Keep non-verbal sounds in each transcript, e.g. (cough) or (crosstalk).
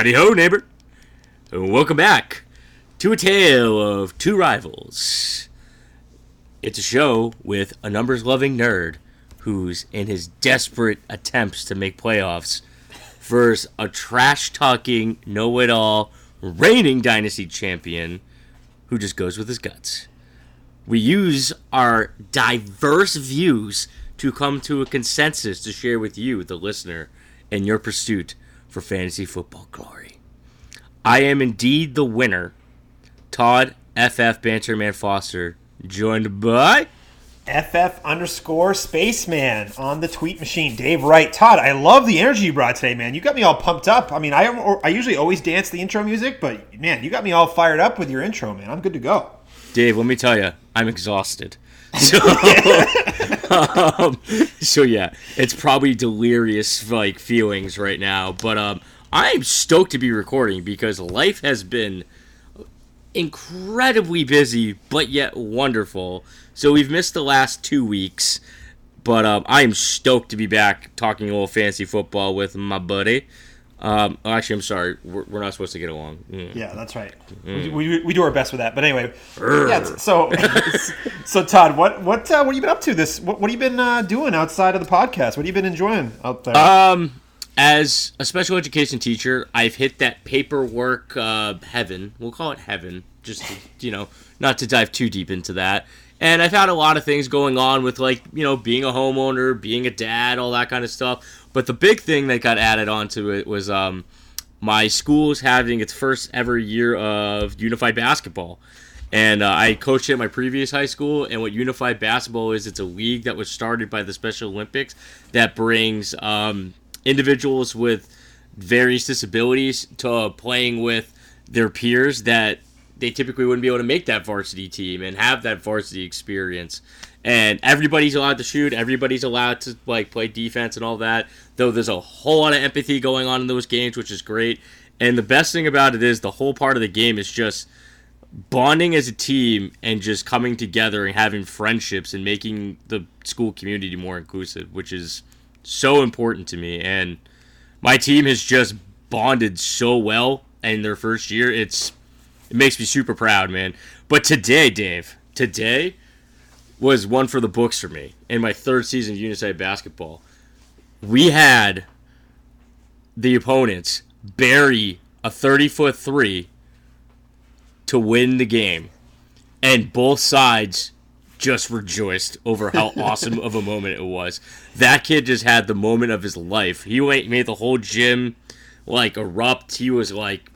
Howdy ho, neighbor. Welcome back to a tale of two rivals. It's a show with a numbers loving nerd who's in his desperate attempts to make playoffs versus a trash talking, know it all, reigning dynasty champion who just goes with his guts. We use our diverse views to come to a consensus to share with you, the listener, in your pursuit for fantasy football glory. I am indeed the winner, Todd FF Banterman Foster, joined by FF underscore spaceman on the tweet machine. Dave Wright. Todd, I love the energy you brought today, man. You got me all pumped up. I mean, I, I usually always dance the intro music, but man, you got me all fired up with your intro, man. I'm good to go. Dave, let me tell you, I'm exhausted. (laughs) So, um, so yeah, it's probably delirious like feelings right now, but um, I'm stoked to be recording because life has been incredibly busy, but yet wonderful. So we've missed the last two weeks, but um, I am stoked to be back talking a little fantasy football with my buddy. Um, actually, I'm sorry, we're, we're, not supposed to get along. Mm. Yeah, that's right. Mm. We, we, we, do our best with that. But anyway, yeah. So, (laughs) so Todd, what what uh, what have you been up to this? What, what have you been uh, doing outside of the podcast? What have you been enjoying out there? Um, as a special education teacher, I've hit that paperwork uh, heaven. We'll call it heaven, just to, you know, not to dive too deep into that. And I've had a lot of things going on with like, you know, being a homeowner, being a dad, all that kind of stuff. But the big thing that got added onto it was um, my school's having its first ever year of unified basketball. And uh, I coached at my previous high school. And what unified basketball is, it's a league that was started by the Special Olympics that brings um, individuals with various disabilities to playing with their peers that they typically wouldn't be able to make that varsity team and have that varsity experience and everybody's allowed to shoot. Everybody's allowed to like play defense and all that. Though there's a whole lot of empathy going on in those games which is great. And the best thing about it is the whole part of the game is just bonding as a team and just coming together and having friendships and making the school community more inclusive which is so important to me. And my team has just bonded so well in their first year. It's it makes me super proud man. But today dave today was one for the books for me in my third season of Unified basketball. We had the opponents bury a 30 foot three to win the game, and both sides just rejoiced over how (laughs) awesome of a moment it was. That kid just had the moment of his life. He made the whole gym like erupt. He was like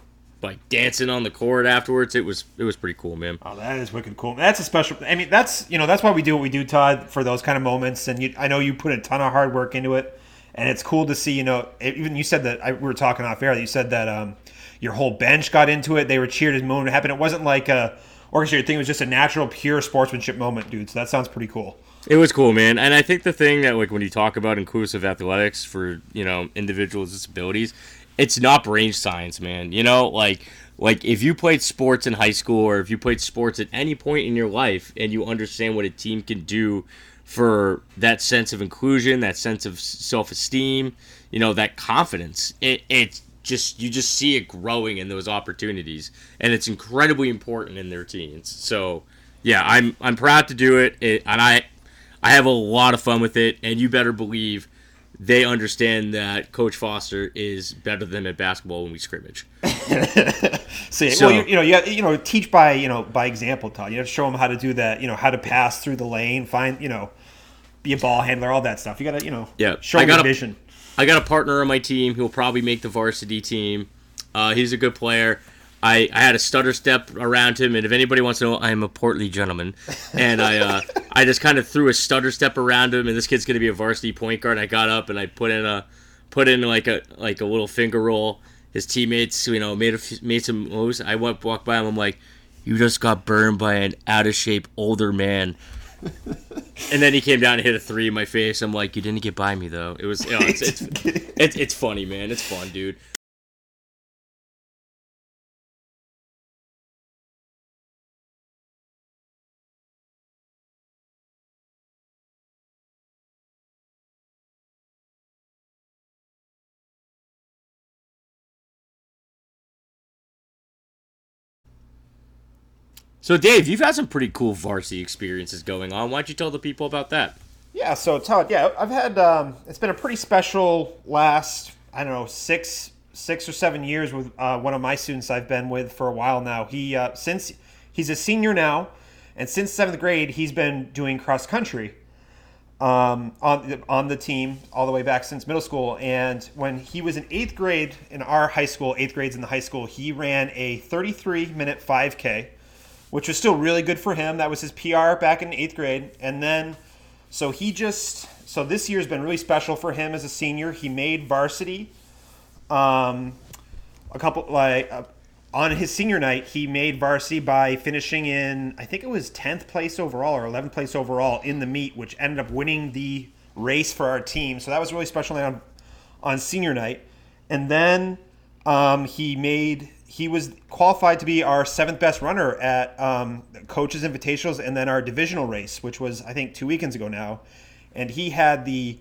like dancing on the court afterwards. It was it was pretty cool, man. Oh, that is wicked cool. That's a special. I mean, that's you know that's why we do what we do, Todd, for those kind of moments. And you, I know you put a ton of hard work into it, and it's cool to see. You know, even you said that I, we were talking off air. That you said that um, your whole bench got into it. They were cheered as the moment happened. It wasn't like a orchestrated thing. It was just a natural, pure sportsmanship moment, dude. So that sounds pretty cool. It was cool, man. And I think the thing that like when you talk about inclusive athletics for you know individuals with disabilities it's not brain science, man. You know, like like if you played sports in high school or if you played sports at any point in your life and you understand what a team can do for that sense of inclusion, that sense of self-esteem, you know, that confidence. It it just you just see it growing in those opportunities and it's incredibly important in their teens. So, yeah, I'm I'm proud to do it, it and I I have a lot of fun with it and you better believe they understand that Coach Foster is better than at basketball when we scrimmage. (laughs) See, so, well, you, you, know, you, you know, teach by you know by example, Todd. You have to show them how to do that. You know, how to pass through the lane, find you know, be a ball handler, all that stuff. You got to you know, yeah, show I got a, vision. I got a partner on my team who will probably make the varsity team. Uh, he's a good player. I, I had a stutter step around him, and if anybody wants to know, I am a portly gentleman, and I uh, I just kind of threw a stutter step around him, and this kid's gonna be a varsity point guard. I got up and I put in a put in like a like a little finger roll. His teammates, you know, made a, made some moves. I went walked by him. I'm like, you just got burned by an out of shape older man. and then he came down and hit a three in my face. I'm like, you didn't get by me though. It was, you know, it's, it's, it's, it's funny, man. It's fun, dude. So, Dave, you've had some pretty cool varsity experiences going on. Why don't you tell the people about that? Yeah, so Todd, yeah, I've had um, it's been a pretty special last I don't know six six or seven years with uh, one of my students I've been with for a while now. He uh, since he's a senior now, and since seventh grade he's been doing cross country um, on on the team all the way back since middle school. And when he was in eighth grade in our high school, eighth grades in the high school, he ran a 33 minute 5K, which was still really good for him. That was his PR back in eighth grade, and then so he just so this year's been really special for him as a senior. He made varsity. Um, a couple like uh, on his senior night, he made varsity by finishing in I think it was tenth place overall or eleventh place overall in the meet, which ended up winning the race for our team. So that was really special on on senior night. And then um, he made he was qualified to be our seventh best runner at um, coaches invitationals and then our divisional race which was i think two weekends ago now. And he had the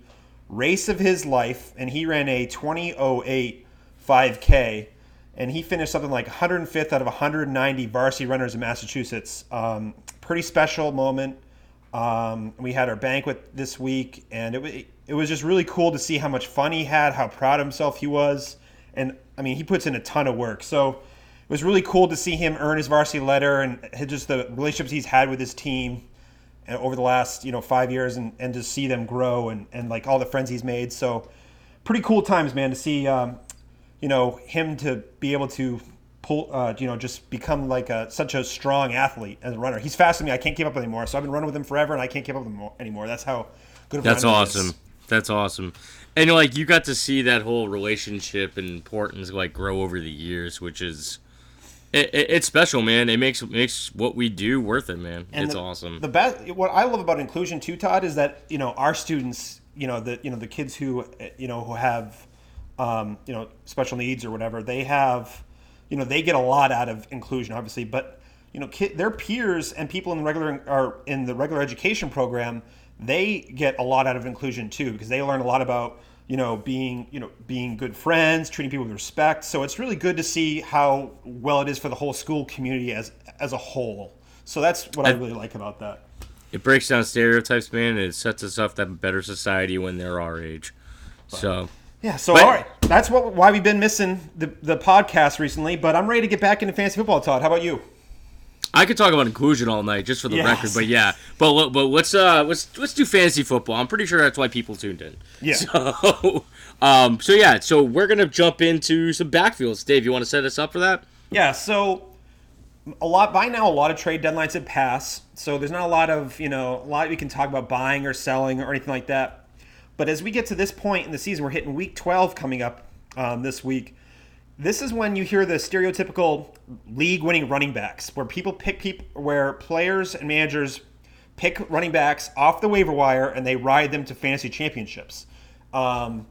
race of his life and he ran a 2008 5k and he finished something like 105th out of 190 varsity runners in massachusetts. Um, pretty special moment. Um, we had our banquet this week and it, it was just really cool to see how much fun he had how proud of himself he was and I mean, he puts in a ton of work. So it was really cool to see him earn his varsity letter and just the relationships he's had with his team uh, over the last you know five years and, and to see them grow and, and like all the friends he's made. So pretty cool times, man, to see um, you know him to be able to pull uh, you know just become like a, such a strong athlete as a runner. He's faster than me. I can't keep up anymore. So I've been running with him forever, and I can't keep up with him anymore. That's how good. Of That's awesome. That's awesome. And like you got to see that whole relationship and importance like grow over the years, which is it, it, it's special, man. It makes makes what we do worth it, man. And it's the, awesome. The best what I love about inclusion too, Todd, is that you know our students, you know the you know the kids who you know who have um, you know special needs or whatever, they have you know they get a lot out of inclusion, obviously, but you know their peers and people in the regular are in the regular education program they get a lot out of inclusion too because they learn a lot about you know being you know being good friends treating people with respect. So it's really good to see how well it is for the whole school community as as a whole. So that's what i, I really like about that. It breaks down stereotypes man and it sets us up to have a better society when they're our age. So yeah so but, all right that's what why we've been missing the, the podcast recently but i'm ready to get back into fantasy football todd. How about you I could talk about inclusion all night just for the yes. record, but yeah. But but let's uh let's let's do fantasy football. I'm pretty sure that's why people tuned in. Yeah. (laughs) So um so yeah, so we're gonna jump into some backfields. Dave, you want to set us up for that? Yeah. So a lot by now, a lot of trade deadlines have passed, so there's not a lot of you know a lot we can talk about buying or selling or anything like that. But as we get to this point in the season, we're hitting week 12 coming up um, this week this is when you hear the stereotypical league-winning running backs, where people pick people, where players and managers pick running backs off the waiver wire and they ride them to fantasy championships. Um,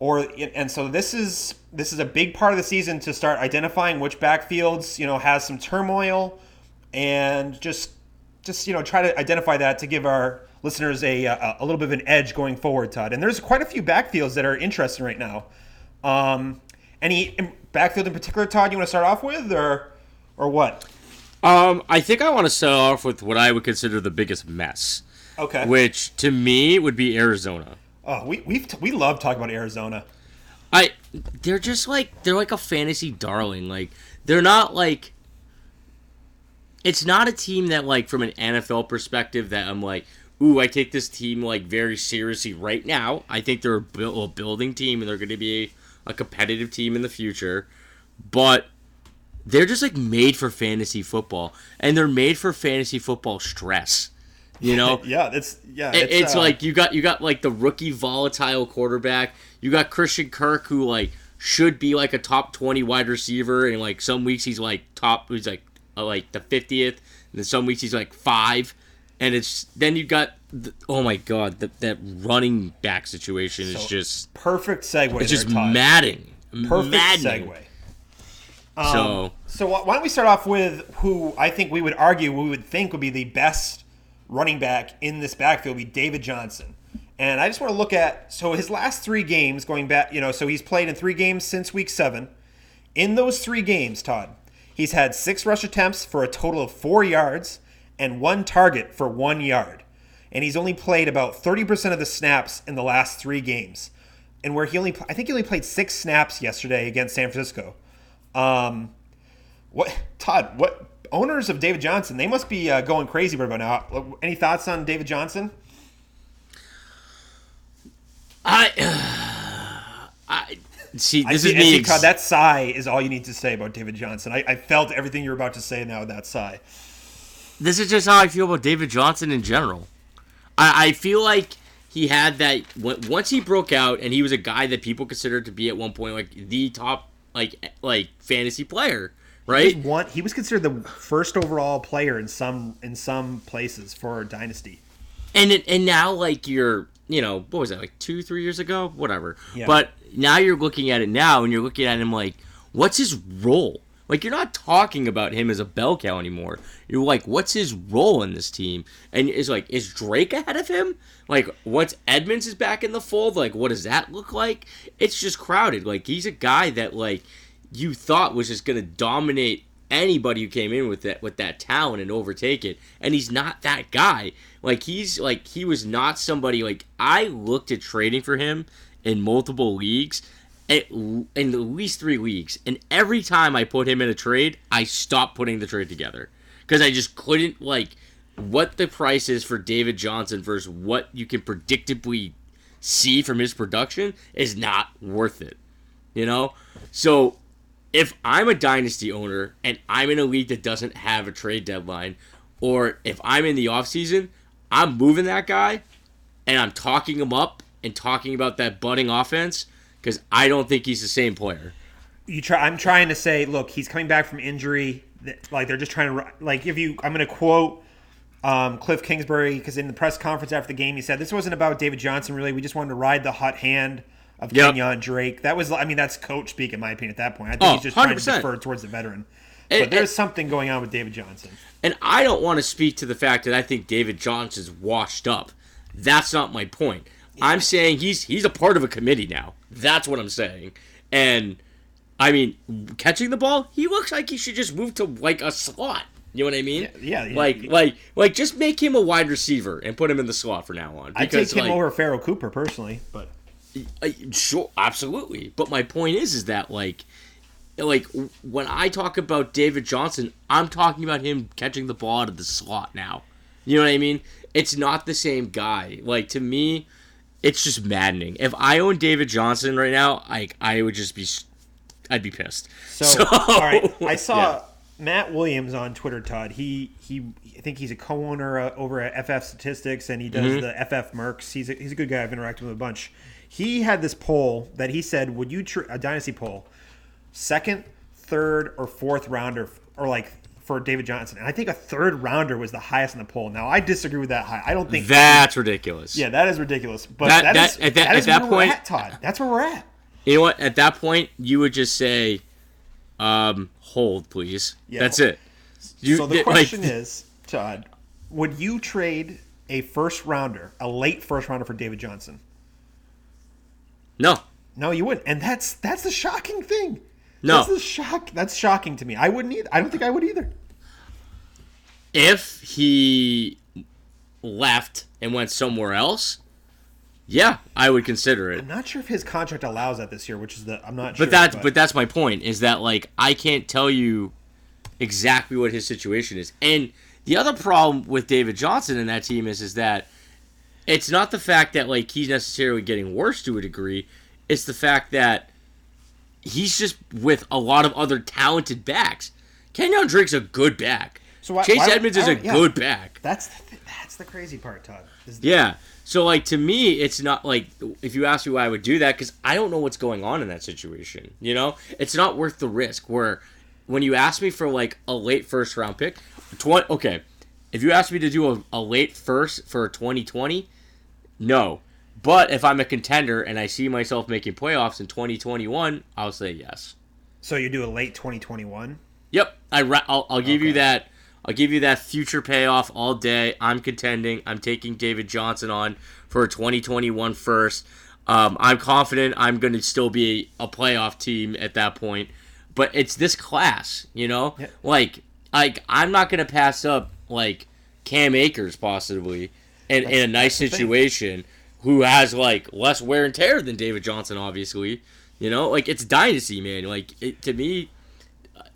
or and so this is this is a big part of the season to start identifying which backfields you know has some turmoil, and just just you know try to identify that to give our listeners a a, a little bit of an edge going forward, Todd. And there's quite a few backfields that are interesting right now. Um, any backfield in particular, Todd? You want to start off with, or or what? Um, I think I want to start off with what I would consider the biggest mess. Okay. Which to me would be Arizona. Oh, we we we love talking about Arizona. I they're just like they're like a fantasy darling. Like they're not like it's not a team that like from an NFL perspective that I'm like, ooh, I take this team like very seriously right now. I think they're a, a building team and they're going to be a competitive team in the future, but they're just like made for fantasy football, and they're made for fantasy football stress. You know, (laughs) yeah, it's yeah, it's, it's uh, like you got you got like the rookie volatile quarterback. You got Christian Kirk who like should be like a top twenty wide receiver, and like some weeks he's like top, he's like uh, like the fiftieth, and then some weeks he's like five, and it's then you got the, oh my god that that running back situation so is just perfect segue. It's just maddening. Perfect maddening. segue. Um, so so why don't we start off with who I think we would argue we would think would be the best running back in this backfield be David Johnson. And I just want to look at so his last three games going back, you know, so he's played in three games since week seven. In those three games, Todd, He's had six rush attempts for a total of four yards and one target for one yard. And he's only played about 30% of the snaps in the last three games. And where he only, I think he only played six snaps yesterday against San Francisco. Um, what, Todd, what owners of David Johnson, they must be uh, going crazy right about now. Any thoughts on David Johnson? I, (sighs) I see. This I is see, me. ex- that sigh is all you need to say about David Johnson. I, I felt everything you're about to say now with that sigh. This is just how I feel about David Johnson in general. I, I feel like he had that once he broke out, and he was a guy that people considered to be at one point like the top like like fantasy player, He right? was, one, he was considered the first overall player in some in some places for Dynasty. And it, and now like you're you know what was that like two three years ago whatever. Yeah. But now you're looking at it now, and you're looking at him like what's his role? Like you're not talking about him as a bell cow anymore. You're like, what's his role in this team? And it's like, is Drake ahead of him? Like, once Edmonds is back in the fold, like, what does that look like? It's just crowded. Like, he's a guy that like you thought was just gonna dominate anybody who came in with that with that talent and overtake it, and he's not that guy. Like, he's like he was not somebody like I looked at trading for him in multiple leagues at, in at least three leagues, and every time I put him in a trade, I stopped putting the trade together because I just couldn't like what the price is for David Johnson versus what you can predictably see from his production is not worth it. You know, so if I'm a dynasty owner and I'm in a league that doesn't have a trade deadline, or if I'm in the offseason, I'm moving that guy and I'm talking him up and talking about that budding offense because I don't think he's the same player. You try. I'm trying to say, look, he's coming back from injury. Like they're just trying to like if you. I'm going to quote um, Cliff Kingsbury because in the press conference after the game, he said this wasn't about David Johnson. Really, we just wanted to ride the hot hand of Yep. Kenyon Drake. That was. I mean, that's coach speak in my opinion. At that point, I think Oh, he's just trying to defer towards the veteran. And- but there's and- something going on with David Johnson. And I don't want to speak to the fact that I think David Johnson's washed up. That's not my point. I'm saying he's he's a part of a committee now. That's what I'm saying. And I mean, catching the ball, he looks like he should just move to like a slot. You know what I mean? Yeah, yeah. Like like like just make him a wide receiver and put him in the slot for now on. I take him like, over Pharoh Cooper personally, but sure, absolutely. But my point is, is that like, like when I talk about David Johnson, I'm talking about him catching the ball out of the slot now. You know what I mean? It's not the same guy. Like to me, it's just maddening. If I own David Johnson right now, like I would just be, I'd be pissed. So, all right, I (laughs) yeah. saw Matt Williams on Twitter. Todd, he he, I think he's a co-owner uh, over at FF Statistics, and he does Mm-hmm. the FF Mercs. He's a, he's a good guy. I've interacted with a bunch. He had this poll that he said, "Would you tr- a dynasty poll, second, third, or fourth rounder, or like for David Johnson?" And I think a third rounder was the highest in the poll. Now I disagree with that high. I don't think That's ridiculous. Yeah, that is ridiculous. But That- that that- is, at that- that is at that point- at, Todd. That's where we're at. You know what? At that point, you would just say, um, "Hold, please." Yeah. That's it. You, so the like- question is, Todd, would you trade a first rounder, a late first rounder for David Johnson? no, No, you wouldn't. And that's that's the shocking thing. No. That's shock that's shocking to me. I wouldn't either. I don't think I would either. if he left and went somewhere else, yeah, I would consider it. I'm not sure if his contract allows that this year, which is the I'm not sure. But that's but that's my point is that like I can't tell you exactly what his situation is. And the other problem with David Johnson and that team is is that it's not the fact that like he's necessarily getting worse to a degree. It's the fact that he's just with a lot of other talented backs. Kenyon Drake's a good back. So why- Chase why- Edmonds is a yeah. good back. that's the th- that's the crazy part, Todd. Yeah. So like to me, it's not like if you ask me why I would do that because I don't know what's going on in that situation. You know, it's not worth the risk. Where when you ask me for like a late first round pick, twenty okay, if you ask me to do a, a late first for twenty twenty, no. But if I'm a contender and I see myself making playoffs in 2021, I'll say yes. So you do a late 2021. Yep, I ra- I'll, I'll give you that. I'll give you that future payoff all day. I'm contending. I'm taking David Johnson on for a 2021 first. Um, I'm confident I'm going to still be a playoff team at that point. but it's this class, you know? Yeah. Like like I'm not gonna pass up like Cam Akers possibly in, in a nice situation. thing. Who has like less wear and tear than David Johnson, obviously. You know, like it's dynasty, man. Like it, to me,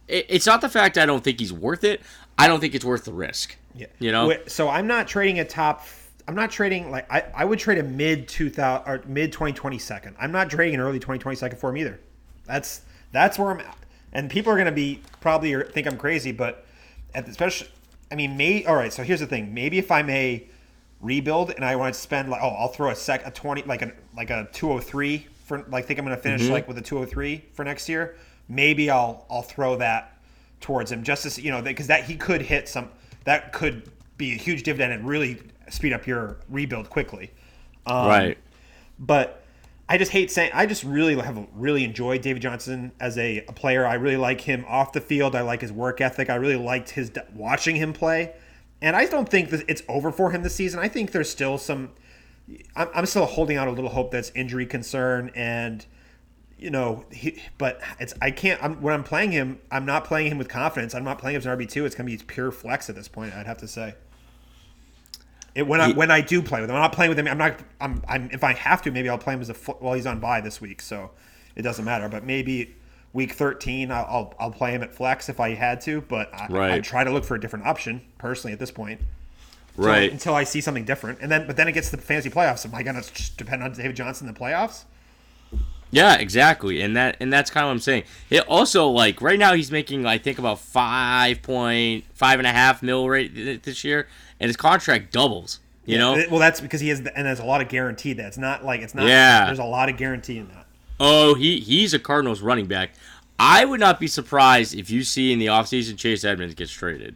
it, it's not the fact I don't think he's worth it. I don't think it's worth the risk. Yeah. You know? So I'm not trading a top. I'm not trading like I, I would trade a mid 2000 or mid 2020 second. I'm not trading an early 2020 second for him either. That's that's where I'm at. And people are going to be probably think I'm crazy, but at the especially, I mean, may all right. So here's the thing. Maybe if I may rebuild and I want to spend like oh I'll throw a sec a 20 like a like a 203 for like think I'm going to finish Mm-hmm. like with a 203 for next year. Maybe I'll I'll throw that towards him just as you know because that he could hit some that could be a huge dividend and really speed up your rebuild quickly. Um, right. But I just hate saying I just really have really enjoyed David Johnson as a, a player. I really like him off the field. I like his work ethic. I really liked his watching him play, and I don't think that it's over for him this season. I think there's still some. I'm, I'm still holding out a little hope that's injury concern and you know, he, but it's I can't. I'm, when I'm playing him, I'm not playing him with confidence. I'm not playing him as an RB two. It's gonna be pure flex at this point. I'd have to say. It, when I when I do play with him, I'm not playing with him. I'm not. I'm. I'm if I have to, maybe I'll play him as a. fl- Well, he's on bye this week, so it doesn't matter. But maybe week 13, I'll I'll, I'll play him at flex if I had to. But I, Right. I try to look for a different option personally at this point. Until- Right. Until I see something different, and then but then it gets to the fantasy playoffs. Am I gonna just depend on David Johnson in the playoffs? Yeah, exactly, and that and that's kind of what I'm saying. It also like right now he's making I think about five point five and a half mil rate this year, and his contract doubles. You know, It- well, that's because he has, and there's a lot of guarantee that it's not like it's not. Yeah. there's a lot of guarantee in that. Oh he he's a Cardinals running back. I would not be surprised if you see in the offseason Chase Edmonds gets traded.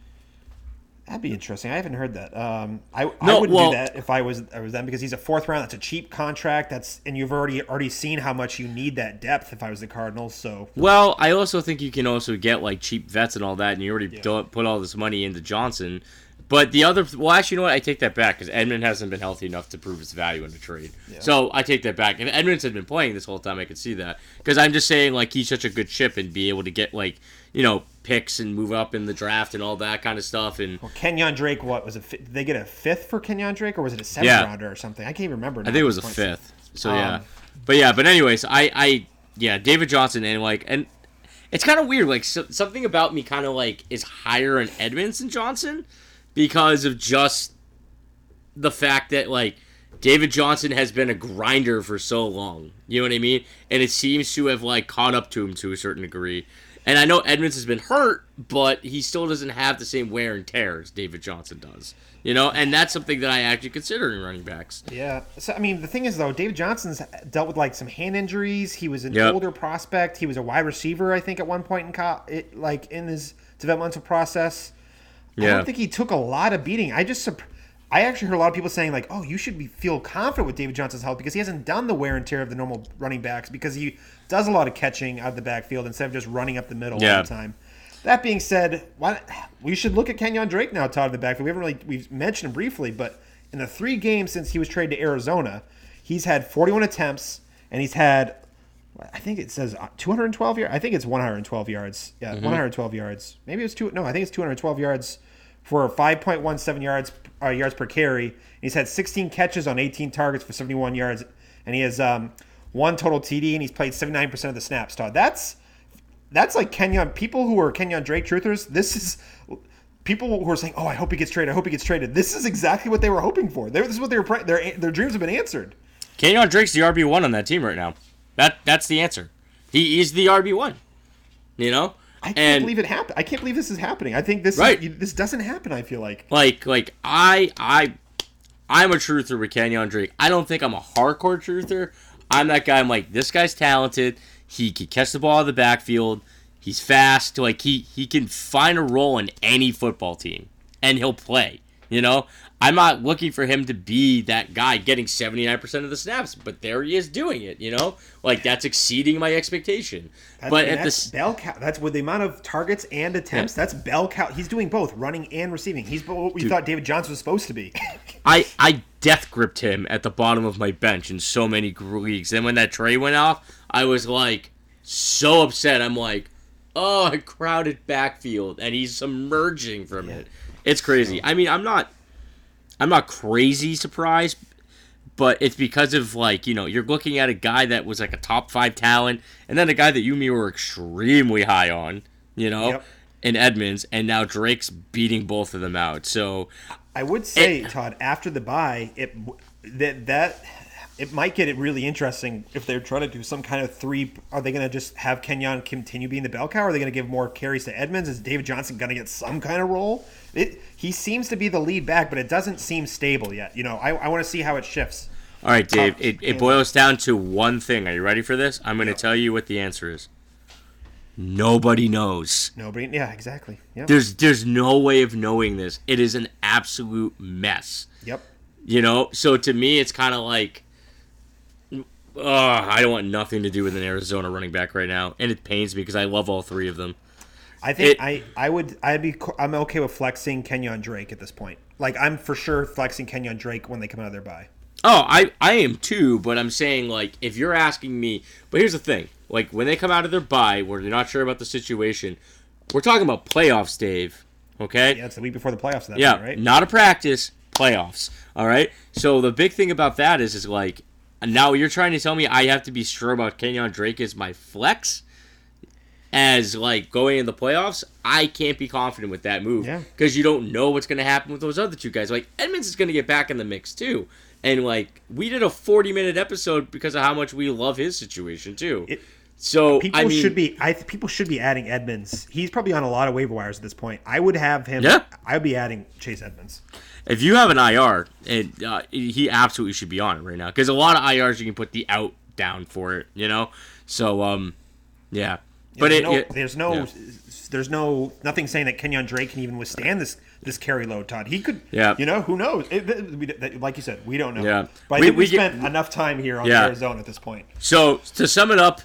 That'd be interesting. I haven't heard that. Um, I, I wouldn't well- do that if I was I was them because he's a fourth round. That's a cheap contract. That's and you've already already seen how much you need that depth. If I was the Cardinals, so Well, I also think you can also get like cheap vets and all that, and you already don't put all this money into Johnson. But the other, well, actually, you know what? I take that back because Edmonds hasn't been healthy enough to prove his value in the trade. So I take that back. If Edmonds had been playing this whole time, I could see that. Because I'm just saying, like, he's such a good chip and be able to get like, you know, picks and move up in the draft and all that kind of stuff. And well, Kenyon Drake, what was it? Did they get a fifth for Kenyon Drake, or was it a seventh Yeah. rounder or something? I can't even remember. I think it was a fifth. So yeah, Um, but yeah, but anyways, I I yeah, David Johnson and like and it's kind of weird. Like so, something about me kind of like is higher in Edmonds than Johnson because of just the fact that like David Johnson has been a grinder for so long. You know what I mean? And it seems to have like caught up to him to a certain degree. And I know Edmonds has been hurt, but he still doesn't have the same wear and tear as David Johnson does. You know, and that's something that I actually consider in running backs. Yeah. So I mean, the thing is though, David Johnson's dealt with like some hand injuries. He was an Yep. older prospect. He was a wide receiver, I think, at one point in co- it, like in his developmental process. I don't think he took a lot of beating. I just, I actually heard a lot of people saying like, "Oh, you should be feel confident with David Johnson's health because he hasn't done the wear and tear of the normal running backs because he does a lot of catching out of the backfield instead of just running up the middle Yeah. all the time." That being said, why we should look at Kenyon Drake now, Todd, in the backfield. We haven't really we've mentioned him briefly, but in the three games since he was traded to Arizona, he's had 41 attempts and he's had I think it says uh, 212 yards. I think it's 112 yards. Yeah, 112 yards. Maybe it's two. No, I think it's 212 yards for 5.17 yards uh, yards per carry. He's had 16 catches on 18 targets for 71 yards, and he has um, one total TD, and he's played 79% of the snaps. Todd, that's that's like Kenyon. People who are Kenyon Drake truthers, this is people who are saying, "Oh, I hope he gets traded. I hope he gets traded." This is exactly what they were hoping for. They, this is what they were. Their their dreams have been answered. Kenyon Drake's the RB one on that team right now. That that's the answer. He is the RB one. You know, I can't and believe it happened. I can't believe this is happening. I think this Right. is, this doesn't happen. I feel like like like I I I'm a truther with Kenyon Drake. I don't think I'm a hardcore truther. I'm that guy. I'm like this guy's talented. He can catch the ball out of the backfield. He's fast. Like he he can find a role in any football team, and he'll play. You know, I'm not looking for him to be that guy getting 79% of the snaps, but there he is doing it. You know, like that's exceeding my expectation. That's, but at that's this, bell cow. That's with the amount of targets and attempts. That's bell cow. He's doing both, running and receiving. He's what we thought David Johnson was supposed to be. (laughs) I I death gripped him at the bottom of my bench in so many leagues. Then when that trade went off, I was like so upset. I'm like, oh, a crowded backfield, and he's submerging from it. It's crazy. I mean, I'm not, I'm not crazy surprised, but it's because of like you know you're looking at a guy that was like a top five talent, and then a guy that you and me were extremely high on, you know, Yep. in Edmonds, and now Drake's beating both of them out. So I would say, It- Todd, after the bye, it that that it might get it really interesting if they're trying to do some kind of three. Are they going to just have Kenyon continue being the bell cow? Or are they going to give more carries to Edmonds? Is David Johnson going to get some kind of role? It he seems to be the lead back, but it doesn't seem stable yet. You know, I, I want to see how it shifts. All right, Dave. Top- It, it boils down to one thing. Are you ready for this? I'm going to tell you what the answer is. Nobody knows. Nobody, yeah, exactly. Yep, There's there's no way of knowing this. It is an absolute mess. yep. You know. So to me, it's kind of like, oh, I don't want nothing to do with an Arizona running back right now, and it pains me because I love all three of them. I think It- I, I would I'd be I'm okay with flexing Kenyon Drake at this point. Like I'm for sure flexing Kenyon Drake when they come out of their bye. Oh, I I am too, but I'm saying like if you're asking me, but here's the thing: like when they come out of their bye, where they're not sure about the situation, we're talking about playoffs, Dave. Okay. Yeah, it's the week before the playoffs. That Yeah, point, right? not a practice, playoffs. All right. So the big thing about that is, is like, now you're trying to tell me I have to be sure about Kenyon Drake as my flex, as like going in the playoffs. I can't be confident with that move Yeah. because you don't know what's going to happen with those other two guys. Like Edmonds is going to get back in the mix too. And like we did a 40 minute episode because of how much we love his situation too. It- so People I mean, should be. I people should be adding Edmonds. He's probably on a lot of waiver wires at this point. I would have him. Yeah. I would be adding Chase Edmonds. If you have an IR, it, uh, he absolutely should be on it right now because a lot of IRs you can put the out down for it, you know. So um, yeah, but there's it, no, it- there's no, yeah. there's no nothing saying that Kenyon Drake can even withstand this this carry load. Todd, he could. Yeah. You know who knows? It, it- like you said, we don't know. Yeah. But I We- think we, we get- spent enough time here on Yeah. Arizona at this point. So to sum it up,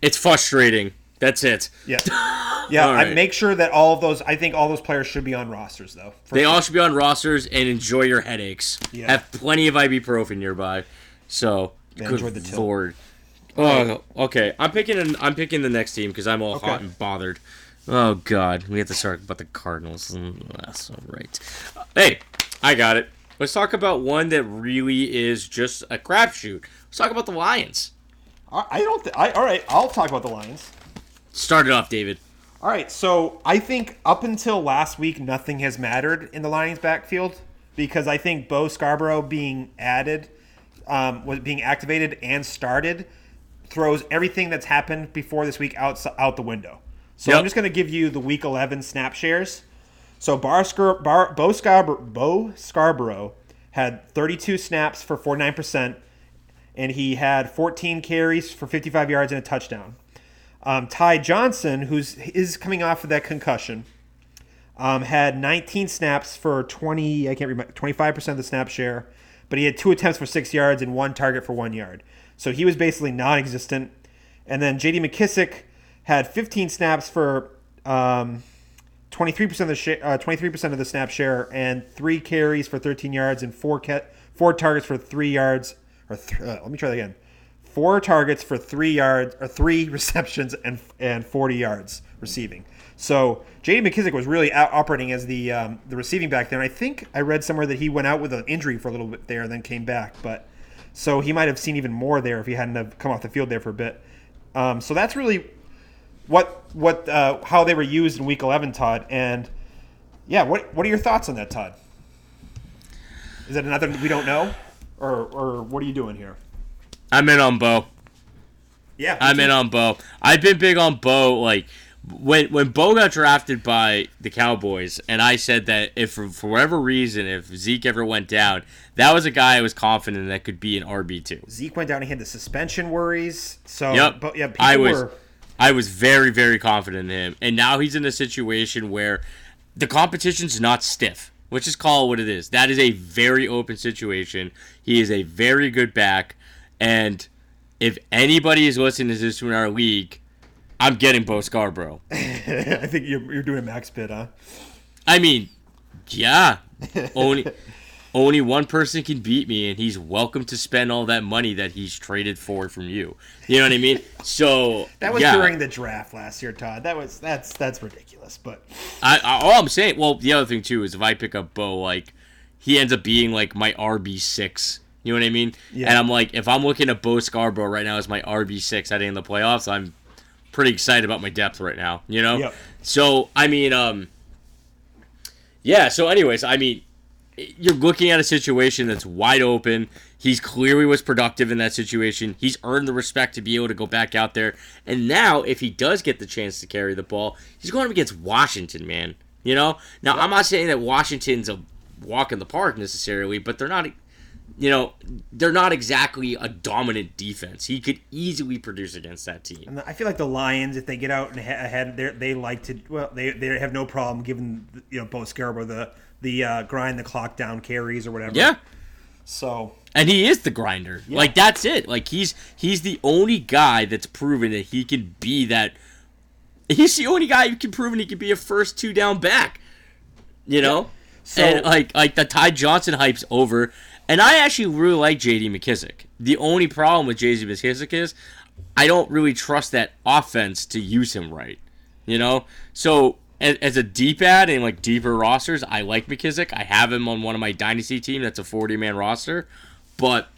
it's frustrating. That's it. Yeah. (laughs) Yeah. All I make sure that all of those. I think all those players should be on rosters though. They sure. all should be on rosters and enjoy your headaches. Yeah. Have plenty of ibuprofen nearby. So Yeah, enjoy the tilt. lord. Oh, okay. I'm picking. An, I'm picking the next team because I'm all hot and bothered. Oh God, we have to talk about the Cardinals. Mm, That's all right. Hey, I got it. Let's talk about one that really is just a crapshoot. Let's talk about the Lions. I I don't. Th- I, all right. I'll talk about the Lions. Start it off, David. All right, so I think up until last week, nothing has mattered in the Lions' backfield because I think Bo Scarborough being added, um, was being activated and started, throws everything that's happened before this week out out the window. So Yep. I'm just going to give you the Week 11 snap shares. So Bar, Scar- Bar, Bo, Scarborough, Bo Scarborough had 32 snaps for 49%, and he had 14 carries for 55 yards and a touchdown. Um, Ty Johnson, who's is coming off of that concussion, um, had 19 snaps for 20. I can't remember 25 percent of the snap share, but he had two attempts for six yards and one target for one yard. So he was basically non-existent. And then J.D. McKissic had 15 snaps for um, 23% of the sh- uh, 23% of the snap share and three carries for 13 yards and four ca- four targets for 3 yards or th- uh, let me try that again. Four targets for 3 yards or 3 (laughs) receptions and and 40 yards receiving. So J.D. McKissic was really out operating as the um, the receiving back there. And I think I read somewhere that he went out with an injury for a little bit there and then came back. But so he might have seen even more there if he hadn't have come off the field there for a bit. Um, so that's really what what uh, how they were used in Week 11, Todd. And yeah, what what are your thoughts on that, Todd? Is that another we don't know, or or what are you doing here? I'm in on Bo. Yeah, I'm too. in on Bo. I've been big on Bo. Like when when Bo got drafted by the Cowboys, and I said that if for, for whatever reason, if Zeke ever went down, that was a guy I was confident that could be an RB two. Zeke went down. He had the suspension worries. So Yep. but yeah, people I was were. I was very very confident in him, and now he's in a situation where the competition's not stiff. Let's just call it what it is. That is a very open situation. He is a very good back, and if anybody is listening to this in our league, I'm getting Bo Scarborough. (laughs) I think you're, you're doing a max bid, huh? I mean, yeah, owning (laughs) only one person can beat me, and he's welcome to spend all that money that he's traded for from you. You know what I mean? So That was yeah. during the draft last year, Todd. That was that's that's ridiculous. But I, I all I'm saying. Well, the other thing too is if I pick up Bo, like he ends up being like my RB six. You know what I mean? Yeah. And I'm like, if I'm looking at Bo Scarborough right now as my RB six heading in the playoffs, I'm pretty excited about my depth right now. You know? Yep. So I mean, um, yeah. So, anyways, I mean, you're looking at a situation that's wide open. He's clearly was productive in that situation. He's earned the respect to be able to go back out there. And now, if he does get the chance to carry the ball, he's going up against Washington, man. You know? Now, I'm not saying that Washington's a walk in the park necessarily, but they're not, you know, they're not exactly a dominant defense. He could easily produce against that team. and I feel like the Lions, if they get out and ha- ahead, they they like to well, they they have no problem giving you know Bo Scarborough the the uh, grind the clock down carries or whatever. Yeah. So And he is the grinder. Like that's it. Like he's he's the only guy that's proven that he can be that. He's the only guy who can proven he can be a first two down back. You know, So- and like like the Ty Johnson hype's over. And I actually really like J.D. McKissic. The only problem with J.D. McKissic is I don't really trust that offense to use him right. You know, so as, a deep ad and like deeper rosters, I like McKissic. I have him on one of my dynasty team that's a forty man roster, but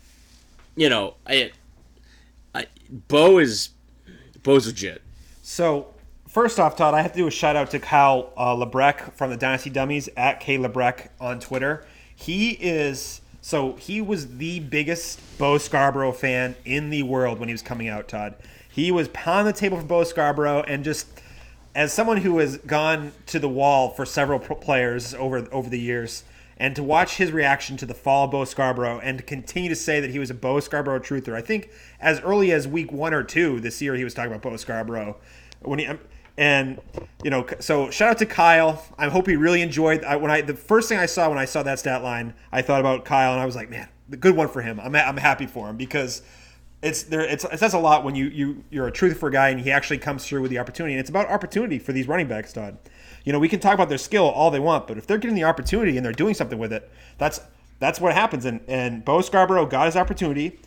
you know, I, I Bo is Bo's legit. So, first off, Todd, I have to do a shout out to Kyle uh, from the Dynasty Dummies at K Lebrecq on Twitter. He is so he was the biggest Bo Scarborough fan in the world when he was coming out. Todd, he was pounding the table for Bo Scarborough, and just as someone who has gone to the wall for several players over over the years. And to watch his reaction to the fall of Bo Scarborough and to continue to say that he was a Bo Scarborough truther. I think as early as week one or two this year, he was talking about Bo Scarborough when he um, and you know so shout out to Kyle. I hope he really enjoyed I, when I the first thing I saw when I saw that stat line, I thought about Kyle and I was like, man, the good one for him. I'm I'm happy for him because it's there it's it says a lot when you you you're a truth for guy and he actually comes through with the opportunity and it's about opportunity for these running backs Todd. You know, we can talk about their skill all they want, but if they're getting the opportunity and they're doing something with it, that's that's what happens and and Bo Scarborough got his opportunity.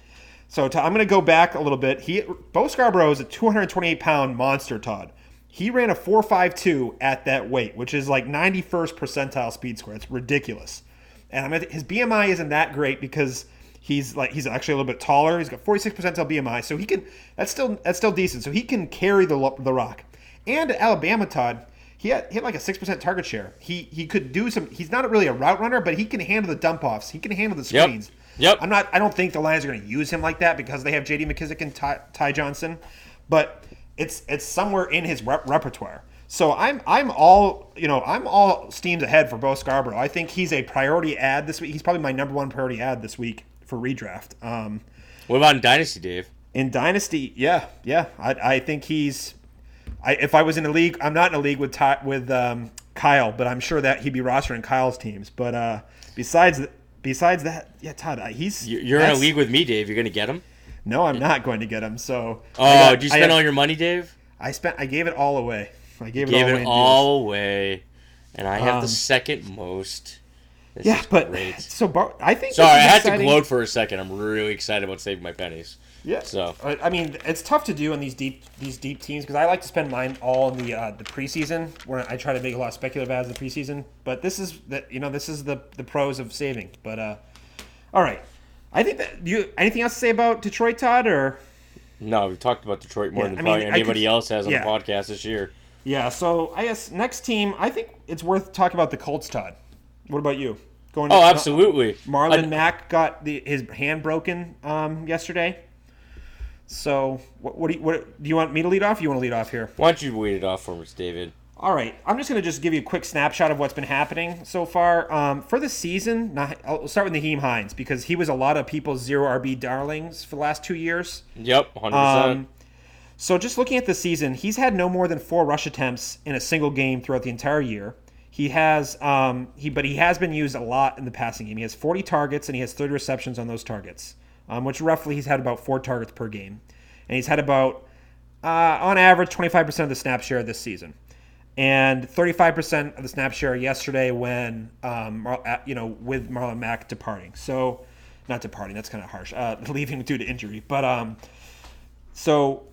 So to, I'm going to go back a little bit. He Bo Scarborough is a 228 pound monster, Todd. He ran a 4.52 at that weight, which is like 91st percentile speed score. It's ridiculous. And I mean, his BMI isn't that great because he's like he's actually a little bit taller. He's got 46 percentile BMI, so he can that's still that's still decent. So he can carry the the rock. And at Alabama, Todd, he had, he had like a six percent target share. He he could do some. He's not really a route runner, but he can handle the dump offs. He can handle the Yep. screens. Yep. I'm not. I don't think the Lions are going to use him like that because they have J.D. McKissic and Ty, Ty Johnson, but it's it's somewhere in his rep- repertoire. So I'm I'm all you know I'm all steams ahead for Bo Scarborough. I think he's a priority ad this week. He's probably my number one priority ad this week for redraft. Um, What about in Dynasty, Dave? in Dynasty, yeah, yeah, I, I think he's. I, if I was in a league, I'm not in a league with Ty, with um, Kyle, but I'm sure that he'd be rostering Kyle's teams. But uh, besides besides that, yeah, Todd, he's You- You're in a league with me, Dave. You're gonna get him. No, I'm not going to get them. So Oh, I got- did you spend have- all your money, Dave? I spent. I gave it all away. I gave it Gave all away. it in all away, and I have Um, the second most. This. Yeah, but great. (sighs) so Bar- I think. Sorry, I had exciting. to gloat for a second. I'm really excited about saving my pennies. Yeah. So I mean, it's tough to do in these deep these deep teams because I like to spend mine all in the uh, the preseason where I try to make a lot of speculative ads in the preseason. But this is the you know this is the the pros of saving. But uh, all right, I think that you anything else to say about Detroit, Todd? Or no, we've talked about Detroit more Yeah, than I probably I anybody could- else has on yeah. the podcast this year. yeah, so I guess next team, I think it's worth talking about the Colts, Todd. What about you? Going Oh, absolutely. Marlon I- Mack got the, his hand broken um, yesterday. So what, what do you what do you want me to lead off? You want to lead off here? why don't you lead it off for us, David? All right, I'm just going to just give you a quick snapshot of what's been happening so far um, for the season. Now, I'll start with Nyheim Hines because he was a lot of people's zero RB darlings for the last two years. Yep, hundred Um, so just looking at the season, he's had no more than four rush attempts in a single game throughout the entire year. He has um, he but he has been used a lot in the passing game. He has 40 targets and he has 30 receptions on those targets, um, which roughly he's had about four targets per game, and he's had about uh, on average 25% of the snap share this season. And 35% of the snap share yesterday when um, uh, you know with Marlon Mack departing. So not departing, that's kind of harsh. Uh, (laughs) leaving due to injury, but um, so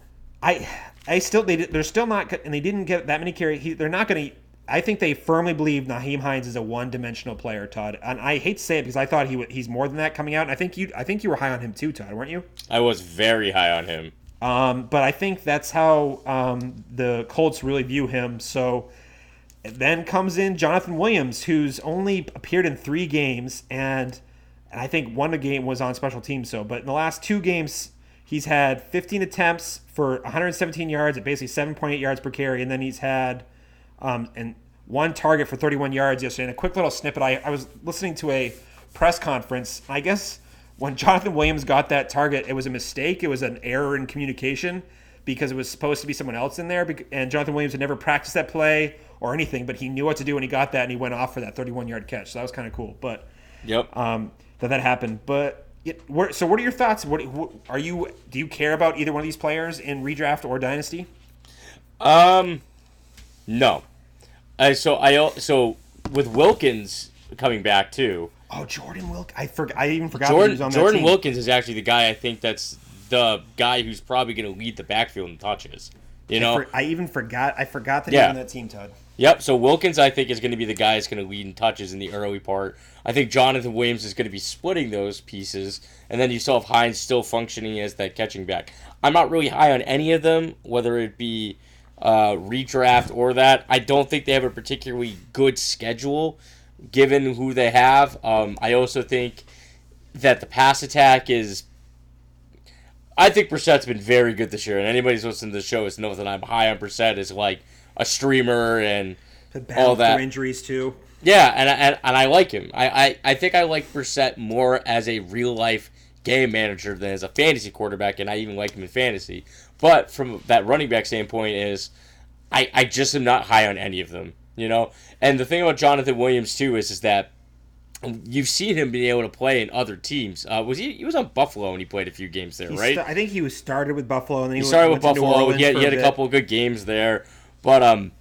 I I still they they're still not and they didn't get that many carry. He, they're not going to. I think they firmly believe Nyheim Hines is a one-dimensional player, Todd. And I hate to say it because I thought he he's more than that coming out. And I think you I think you were high on him too, Todd, weren't you? I was very high on him. Um, but I think that's how um, the Colts really view him. So then comes in Jonathan Williams, who's only appeared in three games, and, I think one game was on special teams. So, but in the last two games, he's had 15 attempts for 117 yards at basically 7.8 yards per carry, and then he's had um, and one target for 31 yards yesterday. And a quick little snippet: I, I was listening to a press conference. I guess when Jonathan Williams got that target, it was a mistake. It was an error in communication because it was supposed to be someone else in there. And Jonathan Williams had never practiced that play or anything, but he knew what to do when he got that, and he went off for that 31 yard catch. So that was kind of cool. But Yep. um, that that happened. But it, where, so, what are your thoughts? What, what are you? Do you care about either one of these players in redraft or dynasty? Um, no. I so I so with Wilkins coming back too. Oh, Jordan Wilk. I forgot. I even forgot he Jordan was on that team. Jordan. Wilkins is actually the guy I think that's the guy who's probably going to lead the backfield in touches. You I, know. for- I even forgot. I forgot that he Yeah. was on that team, Todd. Yep. So Wilkins, I think, is going to be the guy that's going to lead in touches in the early part. I think Jonathan Williams is going to be splitting those pieces, and then you still have Hines still functioning as that catching back. I'm not really high on any of them, whether it be uh, redraft or that. I don't think they have a particularly good schedule, given who they have. Um, I also think that the pass attack is. I think Brissett's been very good this year, and anybody who's listening to the show is knows that I'm high on Brissett as like a streamer and all that. injuries too. Yeah, and I, and, and I like him. I, I, I think I like Brissett more as a real life game manager than as a fantasy quarterback, and I even like him in fantasy. But from that running back standpoint, is I, I just am not high on any of them. You know, and the thing about Jonathan Williams too is is that you've seen him being able to play in other teams. Uh, was he? He was on Buffalo and he played a few games there, He right? sta- I think he was started with Buffalo and then he, He started went, with went Buffalo. He had, he had a couple of good games there, but um,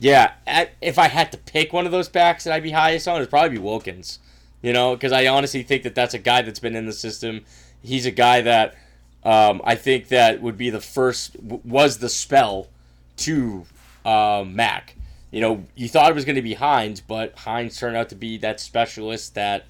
yeah. If I had to pick one of those backs that I'd be highest on, it'd probably be Wilkins. You know, because I honestly think that that's a guy that's been in the system. He's a guy that um, I think that would be the first was the spell to um, Mack. You know, you thought it was going to be Hines, but Hines turned out to be that specialist that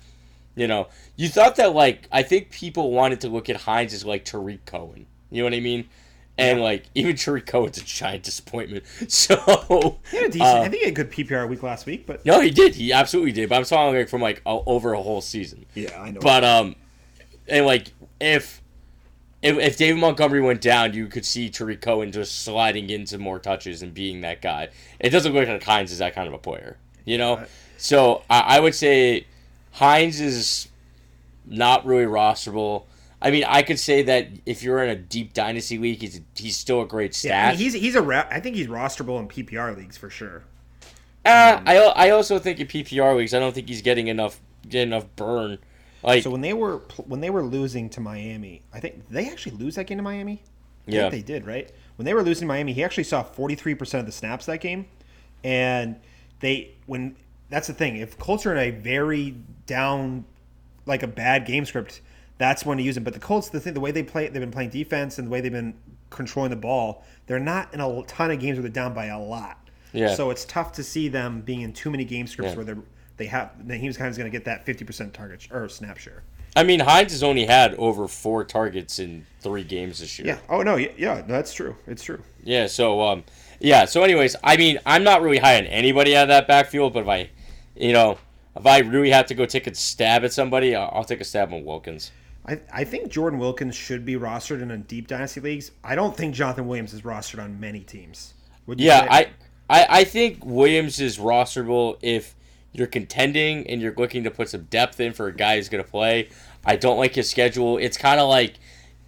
you know, you thought that like I think people wanted to look at Hines as like Tarik Cohen. You know what I mean? And like even Tarik Cohen's a giant disappointment. (laughs) So He had a decent. uh, I think he had a good PPR week last week, but no, he did. He absolutely did. But I'm talking like from like over a whole season. yeah, I know. But um, and like if if, if David Montgomery went down, you could see Tarik Cohen just sliding into more touches and being that guy. It doesn't look like Hines is that kind of a player, you know. Right. So I, I would say Hines is not really rosterable. I mean, I could say that if you're in a deep dynasty league, he's he's still a great yeah, I stat. mean, he's he's a. Ra- I think he's rosterable in PPR leagues for sure. Uh, I I also think in PPR leagues, I don't think he's getting enough getting enough burn. Like So when they were when they were losing to Miami, I think they actually lose that game to Miami. I Yeah. think they did, right? When they were losing to Miami, he actually saw 43% of the snaps that game. And they when that's the thing, if Colts are in a very down like a bad game script, that's when to use him. But the Colts, the thing, the way they play, they've been playing defense and the way they've been controlling the ball, they're not in a ton of games where they're down by a lot. Yeah. So it's tough to see them being in too many game scripts Yeah. where they're they have. Then he was kind of going to get that 50% target sh- or snap share. I mean, Hines has only had over four targets in three games this year. Yeah. Oh no. Yeah. Yeah. That's true. It's true. Yeah, so um yeah, so anyways, I mean, I'm not really high on anybody out of that backfield, but if I you know, if I really have to go take a stab at somebody, I'll, I'll take a stab on Wilkins. I, I think Jordan Wilkins should be rostered in a deep dynasty leagues. I don't think Jonathan Williams is rostered on many teams. Would you Yeah, say? I, I I think Williams is rosterable if you're contending and you're looking to put some depth in for a guy who's going to play. I don't like his schedule. It's kind of like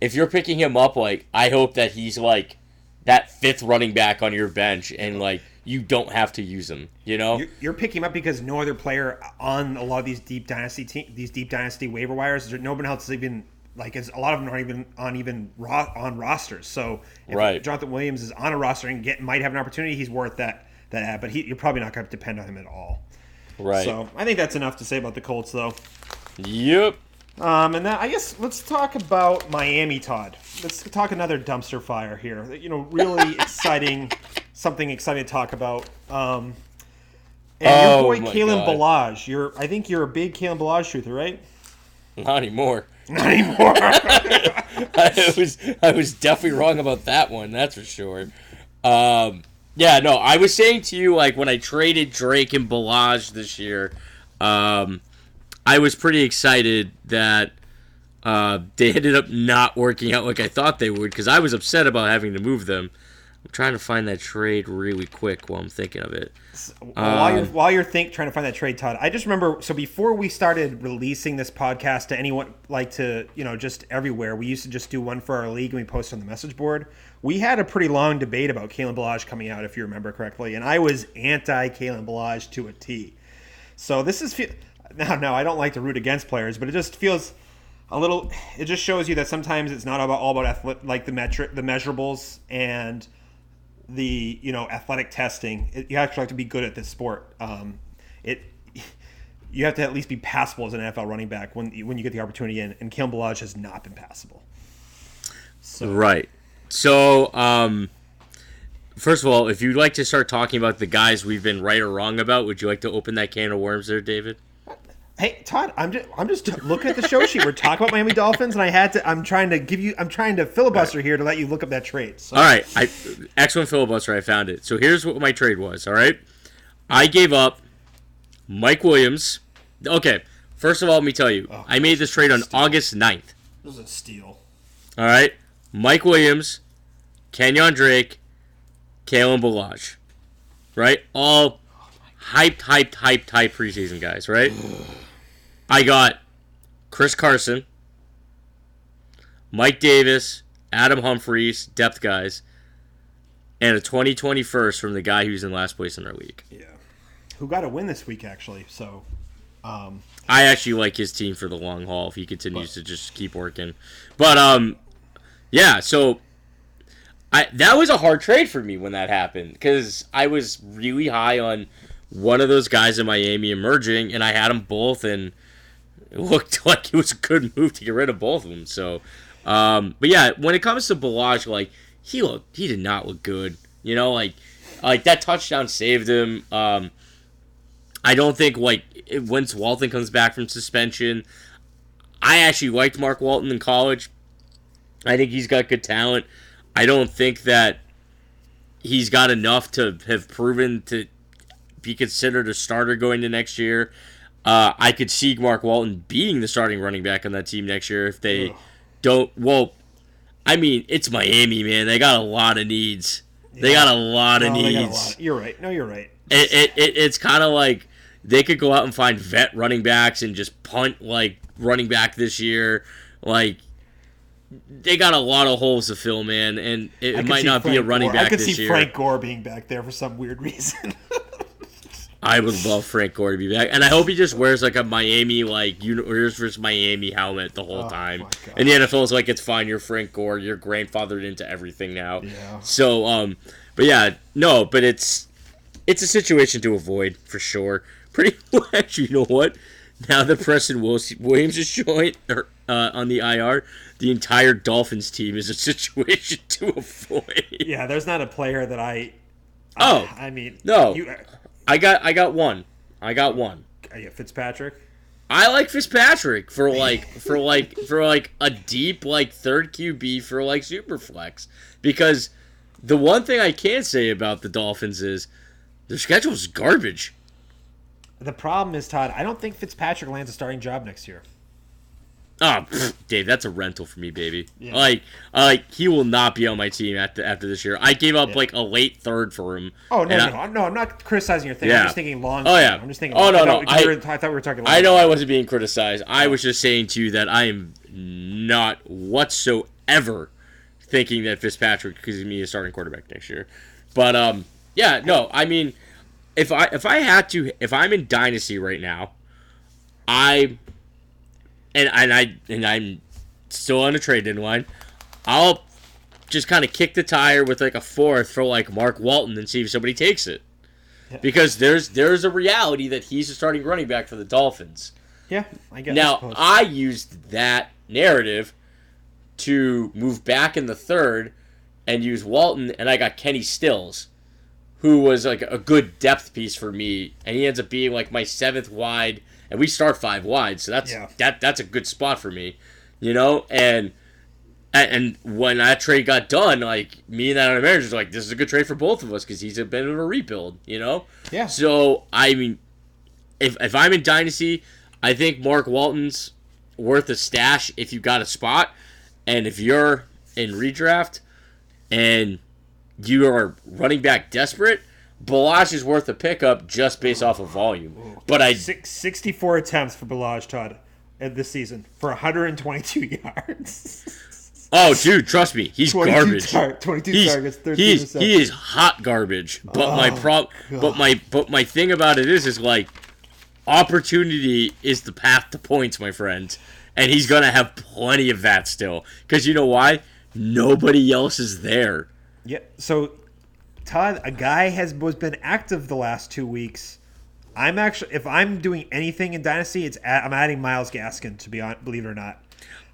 if you're picking him up, like I hope that he's like that fifth running back on your bench and like you don't have to use him. You know? You're, you're picking him up because no other player on a lot of these deep dynasty te- these deep dynasty waiver wires. No one else is even like is a lot of them aren't even on even ro- on rosters. So if Right. Jonathan Williams is on a roster and get might have an opportunity, he's worth that that ad. but he, you're probably not going to depend on him at all. Right. So I think that's enough to say about the Colts, though. Yep. Um, and that I guess let's talk about Miami, Todd. Let's talk another dumpster fire here. You know, really (laughs) exciting, something exciting to talk about. Um, and Oh, your boy Kalen. Ballage. You're, I think you're a big Kalen Ballage truther, right? Not anymore. (laughs) Not anymore. (laughs) I was I was definitely wrong about that one. That's for sure. Um, yeah, no, I was saying to you like when I traded Drake and Ballage this year, um, I was pretty excited that uh, they ended up not working out like I thought they would because I was upset about having to move them. I'm trying to find that trade really quick while I'm thinking of it. while you're Um, while you're think trying to find that trade, Todd, I just remember. So before we started releasing this podcast to anyone like to you know just everywhere, we used to just do one for our league and we post on the message board. We had a pretty long debate about Kalen Ballage coming out, if you remember correctly, and I was anti Kalen Ballage to a T. So this is now (laughs) now I don't like to root against players, but it just feels a little. It just shows you that sometimes it's not about all about athletic, like the metric, the measurables, and the you know athletic testing. It, you actually have to be good at this sport. Um, it (laughs) you have to at least be passable as an NFL running back when when you get the opportunity in. And Kalen Ballage has not been passable. Right. So, um, first of all, if you'd like to start talking about the guys we've been right or wrong about, would you like to open that can of worms there, David? Hey Todd, I'm just I'm just looking at the show sheet. We're talking about Miami Dolphins, and I had to. I'm trying to give you. I'm trying to filibuster here to let you look up that trade. So, All right, I excellent filibuster. I found it. So here's what my trade was. All right, I gave up Mike Williams. Okay, first of all, let me tell you, I made this trade on August 9th. this is a steal. All right, Mike Williams, Kenyan Drake, Kalen Ballage, right? All hyped, hyped, hyped, hyped preseason guys, right? I got Chris Carson, Mike Davis, Adam Humphries, depth guys, and a 2020 first from the guy who's in last place in our league. Yeah, who got a win this week actually? So, um, I actually like his team for the long haul if he continues to just keep working. But um, yeah. So I that was a hard trade for me when that happened because I was really high on one of those guys in Miami emerging, and I had them both, and it looked (laughs) like it was a good move to get rid of both of them. So, um, but yeah, when it comes to Ballage, like he looked, he did not look good. You know, like like that touchdown saved him. Um, I don't think like once Walton comes back from suspension, I actually liked Mark Walton in college. I think he's got good talent. I don't think that he's got enough to have proven to be considered a starter going to next year. Uh, I could see Mark Walton being the starting running back on that team next year if they don't. Well, I mean, it's Miami, man. They got a lot of needs. They got a lot of no, they got a needs lot. You're right. No, you're right. it, it, it it's kind of like they could go out and find vet running backs and just punt like running back this year. Like they got a lot of holes to fill, man, and it, it might not be a Frank running Gore. I back could this see year. Frank Gore being back there for some weird reason. I would love Frank Gore to be back, and I hope he just wears like a Miami like Universe versus Miami helmet the whole Oh, time. And the NFL is like, it's fine, you're Frank Gore, you're grandfathered into everything now. Yeah. So, um, but yeah, no, but it's it's a situation to avoid for sure. (laughs) Pretty actually, you know what? Now that Preston Williams is joined uh, on the IR, the entire Dolphins team is a (laughs) situation to avoid. yeah, there's not a player that I. Oh, I mean, no. You, I got I got one. I got one. uh, yeah, Fitzpatrick. I like Fitzpatrick for like for like for like a deep like third QB for like super flex because the one thing I can say about the Dolphins is their schedule is garbage. The problem is, Todd. I don't think Fitzpatrick lands a starting job next year. Oh, pfft, (clears throat) Dave, that's a rental for me, baby. Yeah. Like, like he will not be on my team after after this year. I gave up like a late third for him. Oh no, no, I- no, I'm- not criticizing your thing. Yeah. I'm just thinking long. Oh, yeah. I'm just thinking. Oh, no, I no, thought, I- were- I thought we were talking. I know I wasn't being criticized. I was just saying to you that I am not whatsoever thinking that Fitzpatrick is going to be a starting quarterback next year. But um, yeah, no, I mean, if I if I had to, if I'm in dynasty right now, I and and I and I'm still on a trade deadline, I'll just kind of kick the tire with like a fourth for like Mark Walton and see if somebody takes it. because there's there's a reality that he's a starting running back for the Dolphins. Yeah, I guess. Now. I used that narrative to move back in the third and use Walton, and I got Kenny Stills, who was like a good depth piece for me, and he ends up being like my seventh wide, and we start five wide, so that's Yeah. that that's a good spot for me, you know, and. And when that trade got done, like me and that other manager was like, "This is a good trade for both of us because he's a bit of a rebuild," you know. Yeah. So I mean, if if I'm in dynasty, I think Mark Walton's worth a stash if you got a spot, and if you're in redraft and you are running back desperate, Ballage is worth a pickup just based off of volume. But I Six, 64 attempts for Ballage Todd at this season for 122 (laughs) yards. oh dude, trust me, he's 22 garbage. tar- 22 He's, targets, 13 he's he is hot garbage. But Oh, my prob but my but my thing about it is is like opportunity is the path to points, my friend. And he's gonna have plenty of that still. Cause you know why? Nobody else is there. Yeah. So, Todd, a guy has was been active the last two weeks. I'm actually, if I'm doing anything in Dynasty, it's a, I'm adding Myles Gaskin to be on. Believe it or not,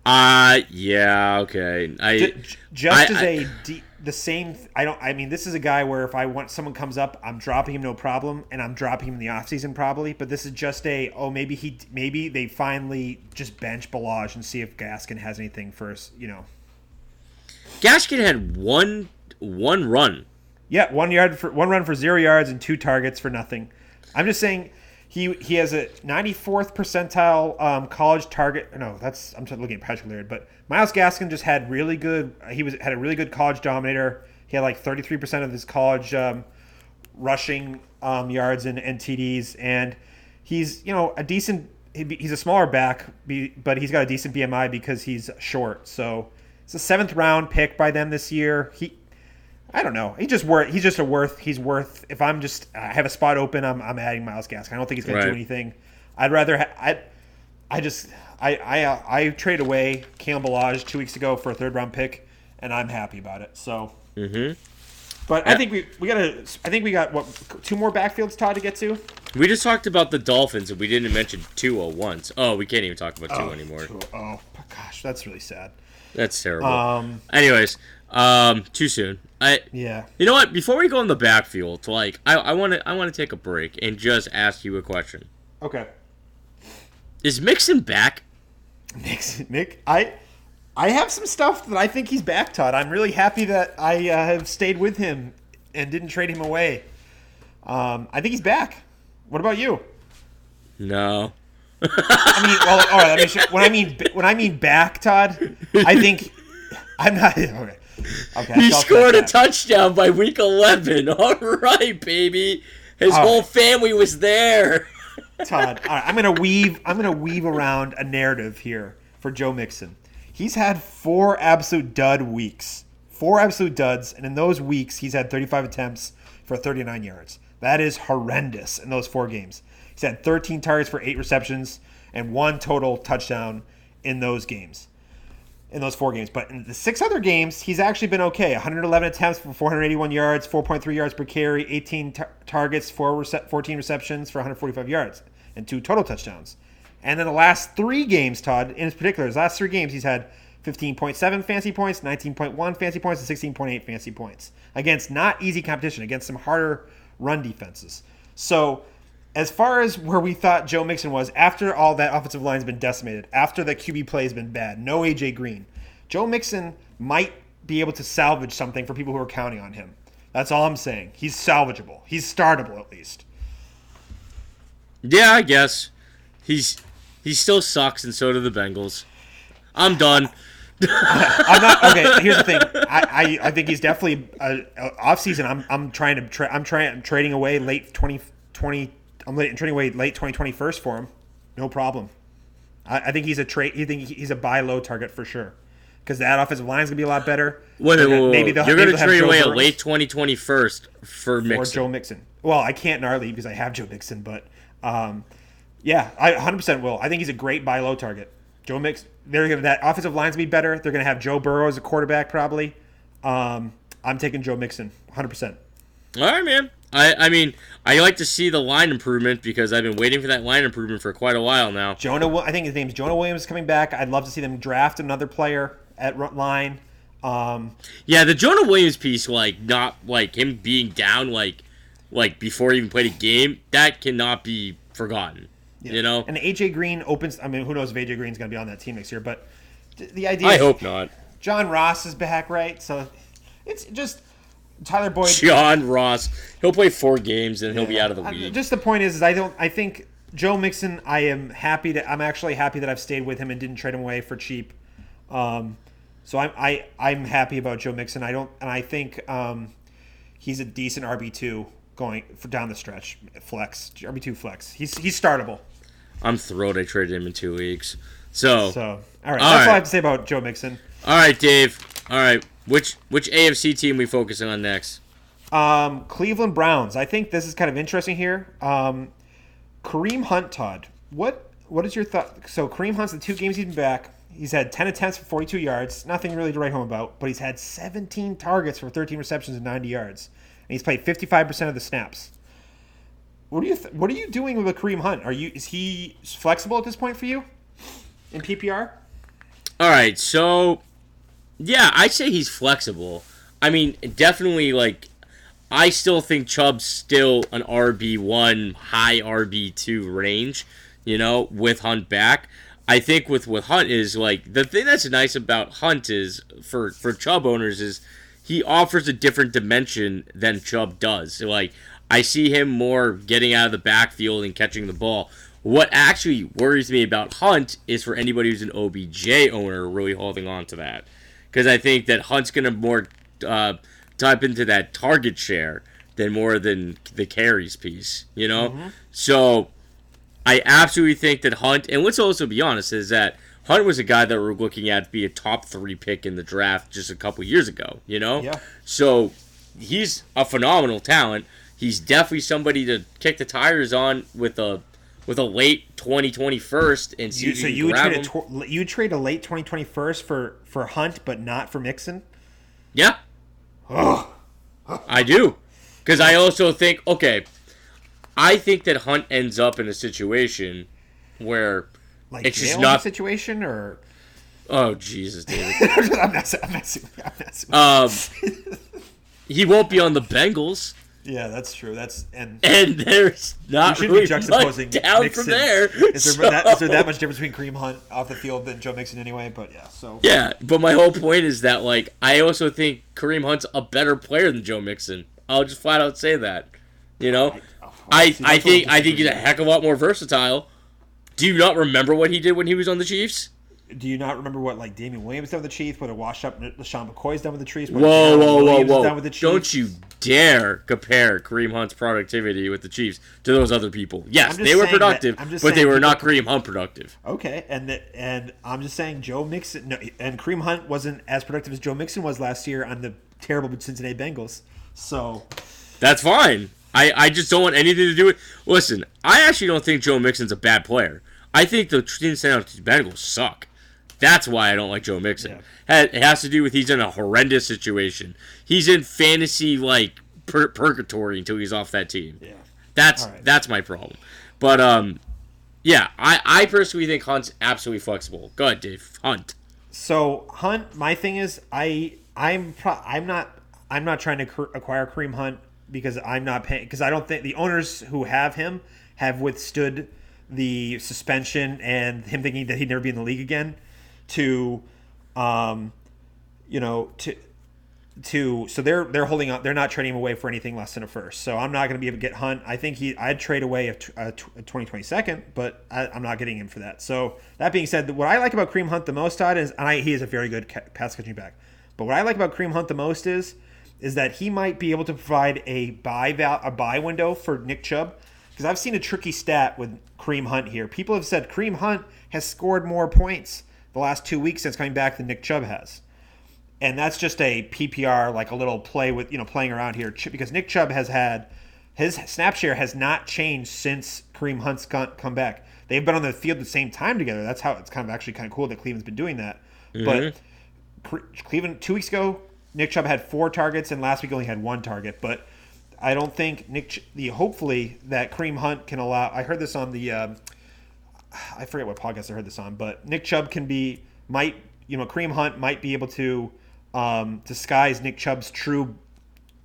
Uh yeah, okay. I J- j- just I- as I- a the same. I don't. I mean, this is a guy where if I want someone comes up, I'm dropping him no problem, and I'm dropping him in the offseason probably. But this is just a oh maybe he maybe they finally just bench Ballage and see if Gaskin has anything first. You know. Gaskin had one one run. Yeah, one yard for one run for zero yards and two targets for nothing. I'm just saying he he has a 94th percentile um, college target. No, that's I'm just looking at Patrick Laird, but Miles Gaskin just had really good. He was had a really good college dominator. He had like 33 percent of his college um, rushing um, yards and, and TDs, and he's you know a decent. He's a smaller back, but he's got a decent BMI because he's short. So it's a seventh round pick by them this year. He I don't know. He just worth. He's just a worth. He's worth. If I'm just I have a spot open, I'm, I'm adding Myles Gaskin. I don't think he's going to do anything. I'd rather. Ha- I I just I I uh, I trade away Cam Ballage two weeks ago for a third round pick, and I'm happy about it. So. Mm-hmm. But I think we we got a I think we got what two more backfields, Todd, to get to. We just talked about the Dolphins and we didn't mention Tua once. Oh, we can't even talk about Tua anymore. Oh gosh, that's really sad. That's terrible. Um. Anyways, um, too soon. I Yeah. You know what? Before we go in the backfield, like I want to, I want to take a break and just ask you a question. Okay. Is Mixon back? Nick, Nick, I, I have some stuff that I think he's back, Todd. I'm really happy that I uh, have stayed with him and didn't trade him away. Um, I think he's back. What about you? No. I mean, well, all right. Me (laughs) when I mean when I mean back, Todd, I think I'm not (laughs) okay. Okay, He scored a touchdown by week 11. (laughs) All right, baby. His All whole right. family was there. (laughs) Todd. All right, I'm gonna weave. I'm gonna weave around a narrative here for Joe Mixon. He's had four absolute dud weeks, four absolute duds, and in those weeks, he's had 35 attempts for 39 yards. That is horrendous in those four games. He's had 13 targets for eight receptions and one total touchdown in those games. In those four games, but in the six other games, he's actually been okay. 111 attempts for 481 yards, 4.3 yards per carry, 18 tar- targets, four rece- 14 receptions for 145 yards, and two total touchdowns. And then the last three games, Todd, in particular, his last three games, he's had 15.7 fancy points, 19.1 fancy points, and 16.8 fancy points against not easy competition, against some harder run defenses. So, as far as where we thought Joe Mixon was after all that offensive line's been decimated, after the QB play has been bad, no AJ Green, Joe Mixon might be able to salvage something for people who are counting on him. That's all I'm saying. He's salvageable. He's startable at least. Yeah, I guess. He's he still sucks, and so do the Bengals. I'm done. (laughs) I'm not okay. Here's the thing. I, I, I think he's definitely uh, off season. I'm I'm trying to tra- I'm trying I'm trading away late 2020. I'm late, trading away late 2020 first for him. No problem. I, I think he's a trade. You think he's a buy low target for sure. Because that offensive line is gonna be a lot better. Wait, wait, gonna- wait, maybe You're going to trade away a late 2020 first for or Mixon. Joe Mixon. Well, I can't gnarly because I have Joe Mixon, but um, yeah, I 100% will. I think he's a great buy low target. Joe Mix, they're gonna that offensive line's gonna be better. They're gonna have Joe Burrow as a quarterback probably. Um, I'm taking Joe Mixon 100. percent All right, man. I, I mean, I like to see the line improvement because I've been waiting for that line improvement for quite a while now. Jonah, I think his name's Jonah Williams coming back. I'd love to see them draft another player at line. Um, yeah, the Jonah Williams piece, like not like him being down, like like before he even played a game, that cannot be forgotten. Yeah. You know, and AJ Green opens. I mean, who knows if AJ Green's going to be on that team next year? But the idea. I hope not. John Ross is back, right? So it's just Tyler Boyd. John Ross. He'll play four games and he'll yeah. be out of the league. Just the point is, is I don't. I think Joe Mixon. I am happy that I'm actually happy that I've stayed with him and didn't trade him away for cheap. Um, so I'm I I'm happy about Joe Mixon. I don't and I think um, he's a decent RB two going for down the stretch. Flex RB two flex. He's he's startable. I'm thrilled I traded him in two weeks. So so all right. All that's right. all I have to say about Joe Mixon. All right, Dave. All right. Which which AFC team we focusing on next? Um, Cleveland Browns. I think this is kind of interesting here. Um, Kareem Hunt, Todd. What what is your thought? So Kareem Hunt's the two games he's been back. He's had 10 attempts for 42 yards. Nothing really to write home about, but he's had 17 targets for 13 receptions and 90 yards. And he's played 55% of the snaps. What are you th- What are you doing with Kareem Hunt? Are you is he flexible at this point for you in PPR? All right, so yeah, I say he's flexible. I mean, definitely like I still think Chubb's still an RB one, high RB two range. You know, with Hunt back. I think with with Hunt is like the thing that's nice about Hunt is for for Chubb owners is he offers a different dimension than Chubb does. So like I see him more getting out of the backfield and catching the ball. What actually worries me about Hunt is for anybody who's an OBJ owner really holding on to that because I think that Hunt's gonna more uh, type into that target share than more than the carries piece. You know, mm-hmm. so I absolutely think that Hunt, and let's also be honest, is that Hunt was a guy that we're looking at to be a top three pick in the draft just a couple years ago, you know? Yeah. So he's a phenomenal talent. He's definitely somebody to kick the tires on with a with a late 2020 first and see you, so you would trade him. a tw- you trade a late 2020 first for for Hunt but not for Mixon? Yeah. Oh. I do. Cuz I also think okay, I think that Hunt ends up in a situation where like it's just not a situation or. Oh Jesus, David! (laughs) I'm not. I'm not. I'm not. Um, he won't be on the Bengals. Yeah, that's true. That's and (laughs) and there's not should really be juxtaposing down Mixon. from there. Is there, so. that, is there that much difference between Kareem Hunt off the field than Joe Mixon anyway? But yeah, so yeah. But my whole point is that like I also think Kareem Hunt's a better player than Joe Mixon. I'll just flat out say that. You know, I, oh, I think I think he's a heck of a lot more versatile. Do you not remember what he did when he was on the Chiefs? Do you not remember what like Damien Williams done with the Chiefs? What a wash up LeSean McCoy's done with the Chiefs? What whoa, whoa, whoa, whoa! Don't you dare compare Kareem Hunt's productivity with the Chiefs to those other people. Yes, they were productive, but they were not Kareem Hunt productive. Okay, and the, and I'm just saying Joe Mixon no, and Kareem Hunt wasn't as productive as Joe Mixon was last year on the terrible Cincinnati Bengals. So that's fine. I, I just don't want anything to do with. Listen, I actually don't think Joe Mixon's a bad player. I think the Cincinnati Bengals suck. That's why I don't like Joe Mixon. Yeah. It has to do with he's in a horrendous situation. He's in fantasy like pur- purgatory until he's off that team. Yeah, that's right. that's my problem. But um, yeah, I I personally think Hunt's absolutely flexible. Go ahead, Dave. Hunt. So Hunt, my thing is I I'm pro- I'm not I'm not trying to cr- acquire Kareem Hunt because I'm not paying because I don't think the owners who have him have withstood the suspension and him thinking that he'd never be in the league again to um you know to to so they're they're holding on. they're not trading him away for anything less than a first so i'm not going to be able to get hunt i think he i'd trade away a, a, a 2022nd but I, am not getting him for that so that being said what i like about Kareem hunt the most Todd is and I, he is a very good pass catching back but what i like about Kareem hunt the most is is that he might be able to provide a buy val- a buy window for Nick Chubb because I've seen a tricky stat with Kareem Hunt here. People have said Kareem Hunt has scored more points the last two weeks since coming back than Nick Chubb has. And that's just a PPR, like a little play with, you know, playing around here because Nick Chubb has had his snap share has not changed since Kareem Hunt's come back. They've been on the field at the same time together. That's how it's kind of actually kind of cool that Cleveland's been doing that. Mm-hmm. But Cleveland two weeks ago, Nick Chubb had four targets, and last week only had one target. But I don't think Nick. Ch- the hopefully that Kareem Hunt can allow. I heard this on the. Um, I forget what podcast I heard this on, but Nick Chubb can be might you know Kareem Hunt might be able to um, disguise Nick Chubb's true,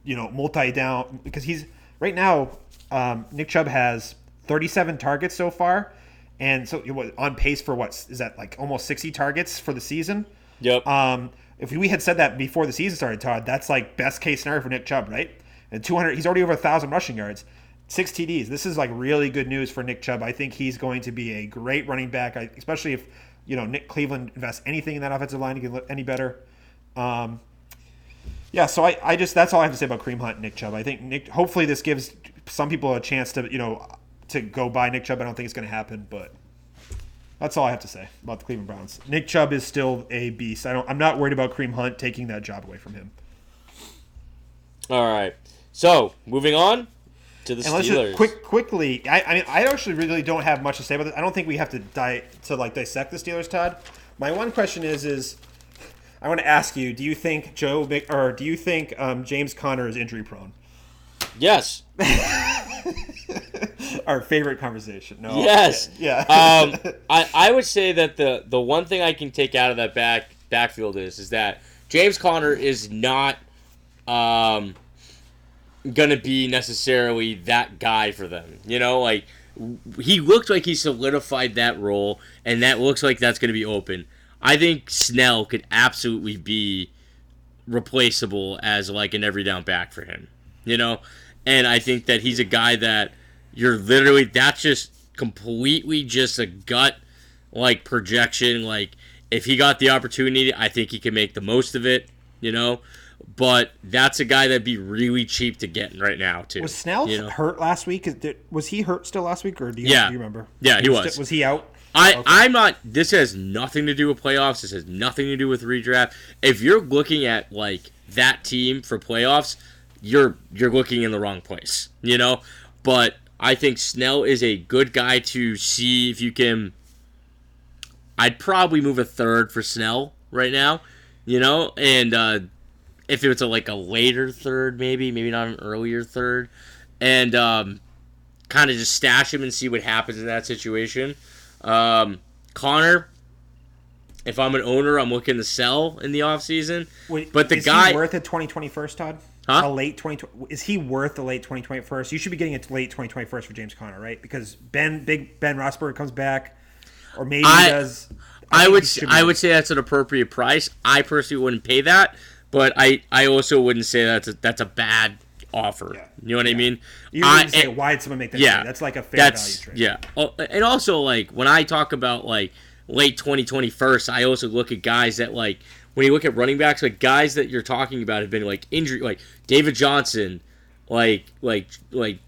you know, multi down because he's right now. Um, Nick Chubb has 37 targets so far, and so you know, on pace for what is that like almost 60 targets for the season. Yep. Um, if we had said that before the season started, Todd, that's like best case scenario for Nick Chubb, right? And 200, he's already over a thousand rushing yards, six TDs. This is like really good news for Nick Chubb. I think he's going to be a great running back, especially if you know Nick Cleveland invests anything in that offensive line to get any better. Um, yeah, so I, I just that's all I have to say about Kareem Hunt and Nick Chubb. I think Nick. Hopefully, this gives some people a chance to you know to go buy Nick Chubb. I don't think it's going to happen, but that's all I have to say about the Cleveland Browns. Nick Chubb is still a beast. I don't. I'm not worried about Kareem Hunt taking that job away from him. All right. So moving on to the And let's Steelers. just quick, quickly. I, I mean, I actually really don't have much to say about this. I don't think we have to die to like dissect the Steelers, Todd. My one question is, is I want to ask you: Do you think Joe Mc- or do you think um, James Conner is injury prone? yes. (laughs) Our favorite conversation. No. Yes. Yeah. um, I, I would say that the the one thing I can take out of that back backfield is is that James Conner is not um gonna be necessarily that guy for them. You know, like he looked like he solidified that role, and that looks like that's gonna be open. I think Snell could absolutely be replaceable as like an every down back for him. You know? And I think that he's a guy that you're literally that's just completely just a gut like projection. Like if he got the opportunity, I think he can make the most of it, you know? But that's a guy that'd be really cheap to get right now too. was Snell you know? hurt last week? Was he hurt still last week, or do you, Yeah. do you remember? Yeah, he was. Was he out? I Okay. I'm not. This has nothing to do with playoffs. This has nothing to do with redraft. If you're looking at like that team for playoffs, you're you're looking in the wrong place. You know. But I think Snell is a good guy to see if you can. I'd probably move a third for Snell right now. You know, and uh, if it was a, like a later third, maybe maybe not an earlier third, and um, kind of just stash him and see what happens in that situation. Um, Conner, if I'm an owner, I'm looking to sell in the offseason. Wait, But the is guy- he worth a 2021st, Todd? Huh? A late 20 is he worth the late 2021st? You should be getting a late 2021st for James Conner, right? Because Ben Big Ben Roethlisberger comes back, or maybe I- he does. I think would he should be- I would say that's an appropriate price. I personally wouldn't pay that, but I, I also wouldn't say that's a, that's a bad offer. Yeah. You know what I mean? You I, say and- why did someone make that? yeah, trade? that's like a fair that's value trade. yeah. Oh, and also like when I talk about like late 2021st, I also look at guys that like when you look at running backs, like guys that you're talking about have been like injury, like David Johnson, like like like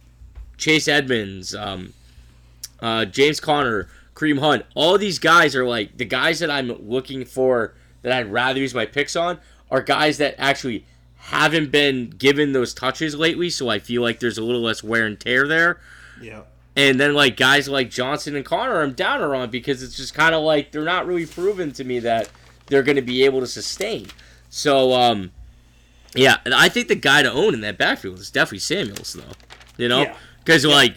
Chase Edmonds, um, uh, James Conner, Kareem Hunt. All these guys are like the guys that I'm looking for that I'd rather use my picks on are guys that actually haven't been given those touches lately. So I feel like there's a little less wear and tear there. yeah. And then like guys like Johnson and Conner, I'm downer on because it's just kind of like they're not really proven to me that they're going to be able to sustain. So um, yeah, and I think the guy to own in that backfield is definitely Samuels though. You know, Yeah. because like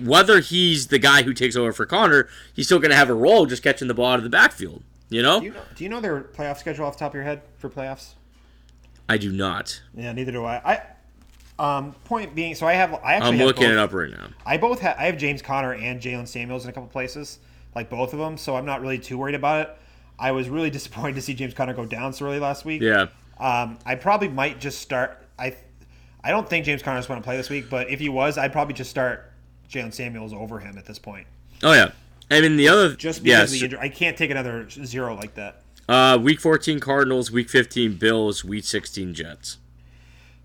whether he's the guy who takes over for Conner, he's still going to have a role just catching the ball out of the backfield. You know, Do you know? Do you know their playoff schedule off the top of your head for playoffs? I do not. Yeah, neither do I. I um point being, so I have I actually I'm looking both, it up right now. I both have I have James Conner and Jaylen Samuels in a couple places, like both of them. So I'm not really too worried about it. I was really (laughs) disappointed to see James Conner go down so early last week. Yeah. Um, I probably might just start. I, I don't think James Conner's going to play this week, but if he was, I'd probably just start Jaylen Samuels over him at this point. Oh yeah. I mean the other Just because of the injury, I can't take another zero like that. uh, week 14 Cardinals, week 15 Bills, week 16 Jets.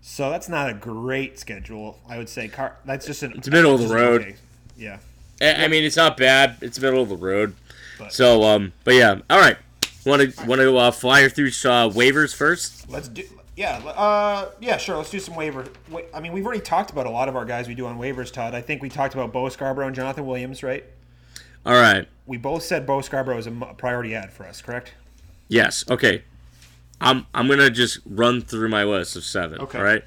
So that's not a great schedule. I would say. Car- that's just an. It's middle of the road. Yeah. I, I mean, it's not bad. It's middle of the road. But- So, um, but yeah. All right. Want to want to uh, flyer through uh, waivers first? Let's do. Yeah. Uh. Yeah. Sure. Let's do some waiver. I mean, we've already talked about a lot of our guys we do on waivers, Todd. I think we talked about Bo Scarborough and Jonathan Williams, right? All right. We both said Bo Scarborough is a priority ad for us, correct? Yes. Okay. I'm I'm gonna just run through my list of seven. Okay. All right.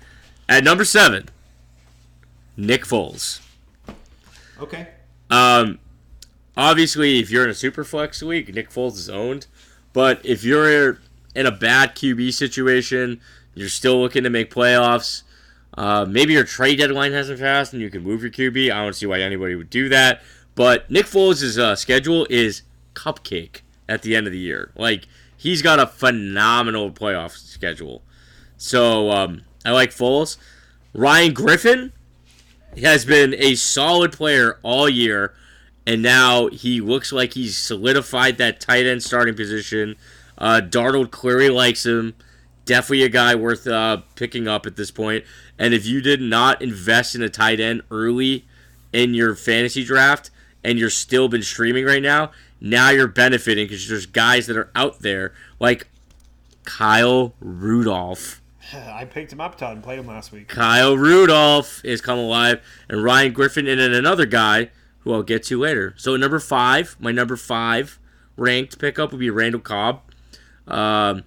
At number seven, Nick Foles. Okay. Um, obviously, if you're in a super flex week, Nick Foles is owned. But if you're in a bad QB situation, you're still looking to make playoffs. Uh, maybe your trade deadline hasn't passed and you can move your QB. I don't see why anybody would do that. But Nick Foles' uh, schedule is cupcake at the end of the year. Like, he's got a phenomenal playoff schedule. So, um, I like Foles. Ryan Griffin has been a solid player all year, and now he looks like he's solidified that tight end starting position. Uh, Darnold likes him. Definitely a guy worth uh, picking up at this point. And if you did not invest in a tight end early in your fantasy draft, and you're still been streaming right now, now you're benefiting because there's guys that are out there like Kyle Rudolph. (sighs) I picked him up, Todd, and played him last week. Kyle Rudolph is come alive, and Ryan Griffin, and then another guy who I'll get to later. So number five, my number five ranked pickup would be Randall Cobb. Um,